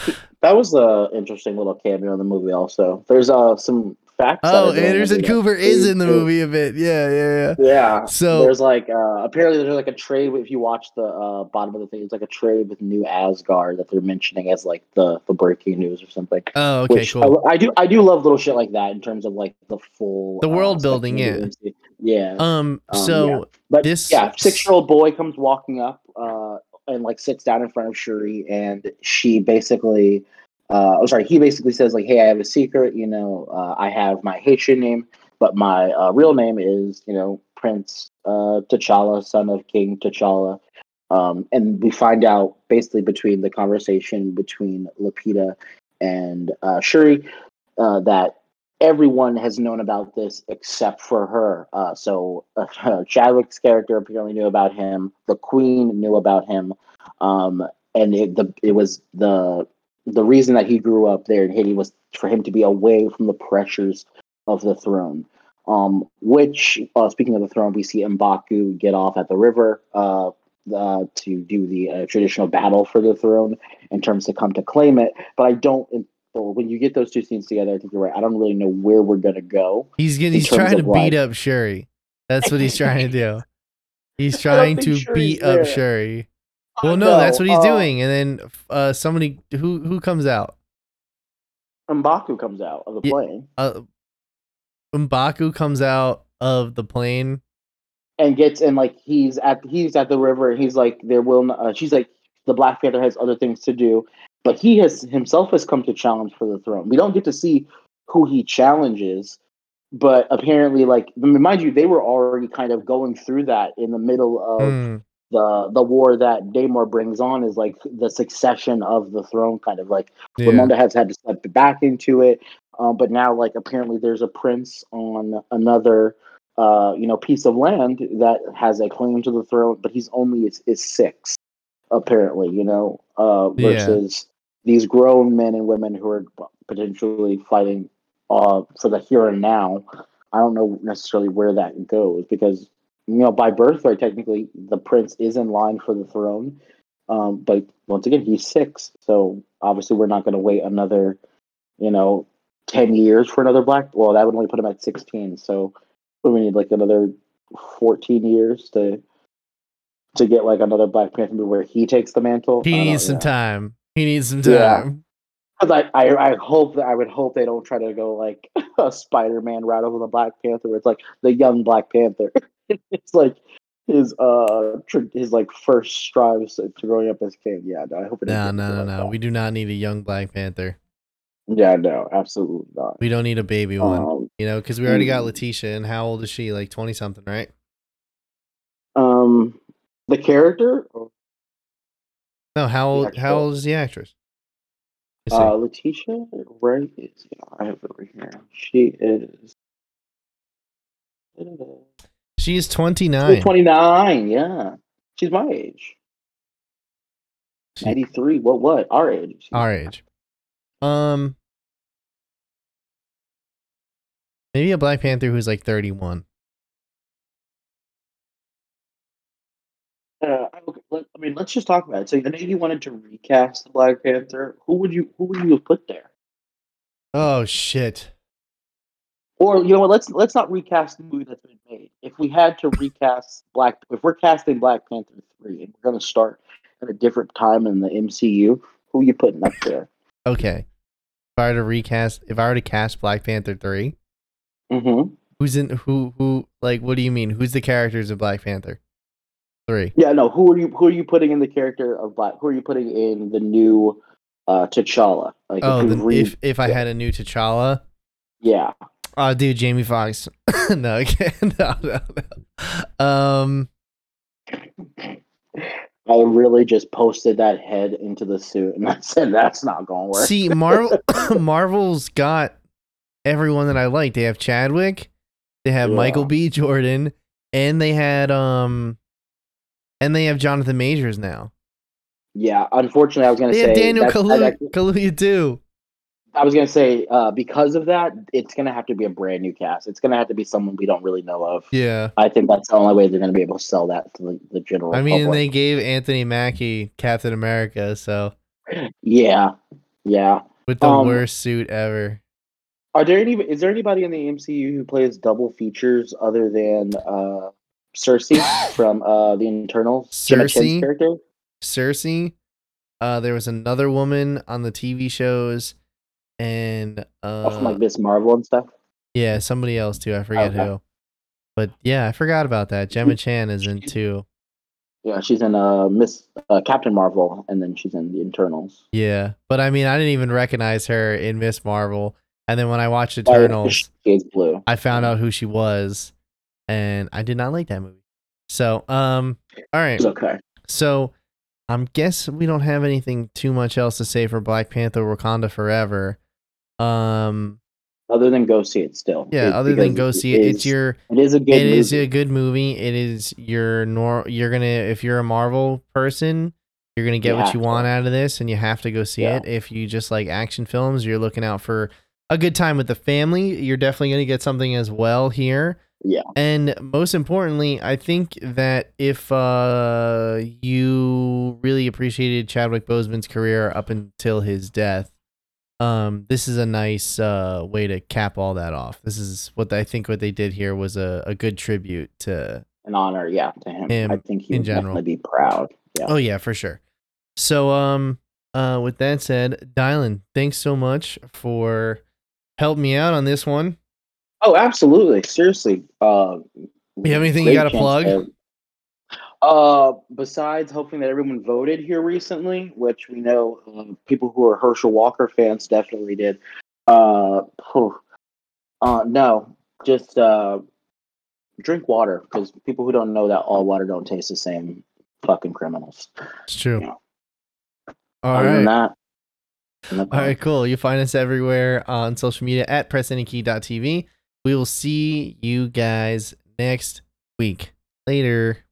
that was a interesting little cameo in the movie. Also, there's uh some oh, Anderson Cooper is in the movie a bit. Yeah, yeah, yeah. Yeah. So- there's like uh apparently there's like a trade if you watch the uh bottom of the thing, it's like a trade with New Asgard that they're mentioning as like the the breaking news or something. Oh, okay, which cool. I, I do I do love little shit like that in terms of like the full The uh, world building, spectrum yeah. Yeah. Um, um, so yeah. But this- yeah, six year old boy comes walking up uh and like sits down in front of Shuri and she basically uh oh sorry, he basically says like, Hey, I have a secret, you know, uh, I have my Haitian name, but my uh, real name is, you know, Prince uh T'Challa, son of King T'Challa. Um, and we find out basically between the conversation between Lupita and uh, Shuri uh, that everyone has known about this except for her. Uh, so uh, Chadwick's character apparently knew about him. The Queen knew about him, um, and it, the it was the the reason that he grew up there in Haiti was for him to be away from the pressures of the throne. Um, which, uh, speaking of the throne, we see M'Baku get off at the river uh, uh, to do the uh, traditional battle for the throne in terms to come to claim it. But I don't. When you get those two scenes together, I think you're right. I don't really know where we're gonna go. He's gonna, he's trying to beat up Shuri. That's what he's trying to do. He's trying to Shuri's beat up there. Shuri. Uh, Well, no, that's what he's uh, doing. And then uh, somebody who who comes out. M'Baku comes out of the Yeah. plane Uh, M'Baku comes out of the plane. and gets and like he's at he's at the river. and He's like there will not, uh, she's like the Black Panther has other things to do, but he has himself has come to challenge for the throne. We don't get to see who he challenges, but apparently, like mind you, they were already kind of going through that in the middle of Hmm. The the war that Namor brings on is like the succession of the throne, kind of like Yeah. Ramonda has had to step back into it, um, but now like apparently there's a prince on another uh, you know piece of land that has a claim to the throne, but he's only is, is six apparently, you know, uh, Yeah. versus these grown men and women who are potentially fighting uh, for the here and now. I don't know necessarily where that goes because you know by birthright technically the prince is in line for the throne um, but once again he's six so obviously we're not going to wait another you know 10 years for another black well that would only put him at 16 so we need like another 14 years to to get like another black panther movie where he takes the mantle He needs some know. time. He needs some Yeah. time. 'Cause I, I, I hope that I would hope they don't try to go like a Spider-Man route over the Black Panther, where it's like the young Black Panther. it's like his uh tr- his like first strives to growing up as king. Yeah, no, I hope it. No, no, no, no. We do not need a young Black Panther. Yeah, no, absolutely not. We don't need a baby one. Um, You know, because we already got mm. Letitia, and how old is she? Like twenty something, right? um, the character, No, how old? How old is the actress? Uh, Letitia Wright is. Yeah, I have it over here. She is. She's nine. 29, yeah. She's my age. She- 93. What, what? Our age. Our age. Um, maybe a Black Panther who's like thirty one. Uh, I- okay, let, I mean, let's just talk about it. So, I know you wanted to recast the Black Panther. Who would you who would you have put there? Oh shit. Or you know what? Let's let's not recast the movie that's been made. If we had to recast Black, if we're casting Black Panther three, and we're going to start at a different time in the MCU, who are you putting up there? Okay. If I were to recast, if I were to cast Black Panther three, Mm-hmm. who's in who who like what do you mean? Who's the characters of Black Panther three? Yeah, no. Who are you who are you putting in the character of Black? Who are you putting in the new uh, T'Challa? Like, Oh, if, the, re- if if I yeah. had a new T'Challa, yeah, oh dude, Jamie Foxx. no, okay, no, no, no. Um, I really just posted that head into the suit, and I said that's not going to work. see, Marvel Marvel's got everyone that I like. They have Chadwick, they have Yeah. Michael B. Jordan, and they had um, and they have Jonathan Majors now. Yeah, unfortunately, I was going to say Daniel Kalu- I, I- Kaluuya too. I was going to say uh, because of that, it's going to have to be a brand new cast. It's going to have to be someone we don't really know of. Yeah. I think that's the only way they're going to be able to sell that to the, the general I mean, public. they gave Anthony Mackie Captain America, so yeah, yeah. with the Um, worst suit ever. Are there any? Is there anybody in the MCU who plays double features other than uh, Sersi from uh, the Internal Sersi? character. Sersi. Uh, there was another woman on the TV shows, and uh, Oh, like Miss Marvel and stuff. yeah, somebody else too. I forget Okay. who. But yeah, I forgot about that. Gemma Chan is in too. Yeah, she's in uh Miss uh, Captain Marvel, and then she's in the Eternals. Yeah, but I mean, I didn't even recognize her in Miss Marvel, and then when I watched Oh, Eternals, She blue. I found out who she was, and I did not like that movie. So, um, all right. It's okay. So, I'm guess we don't have anything too much else to say for Black Panther: Wakanda Forever. Um, Other than go see it still. yeah. It- other than go see it, it's is- your It is a good. It is movie. a good movie. It is your nor you're gonna if you're a Marvel person, you're gonna get You what you to. want out of this, and you have to go see Yeah. it. If you just like action films, you're looking out for a good time with the family. You're definitely gonna get something as well here. Yeah. And most importantly, I think that if uh you really appreciated Chadwick Boseman's career up until his death, um, this is a nice uh way to cap all that off. This is what I think what they did here was a, a good tribute to an honor. Yeah, to him. Him I think he would general. definitely be proud. Yeah. Oh yeah, for sure. So um uh with that said, Dylan, thanks so much for helping me out on this one. Oh, absolutely. Seriously. Uh, You have anything you gotta plug? to- Uh, besides hoping that everyone voted here recently, which we know uh, people who are Herschel Walker fans definitely did. Uh, uh no, just uh, drink water because people who don't know that all water don't taste the same. Fucking criminals. It's true. know. All right. That, all right, cool. You find us everywhere on social media at pressanykey.tv. We will see you guys next week. Later.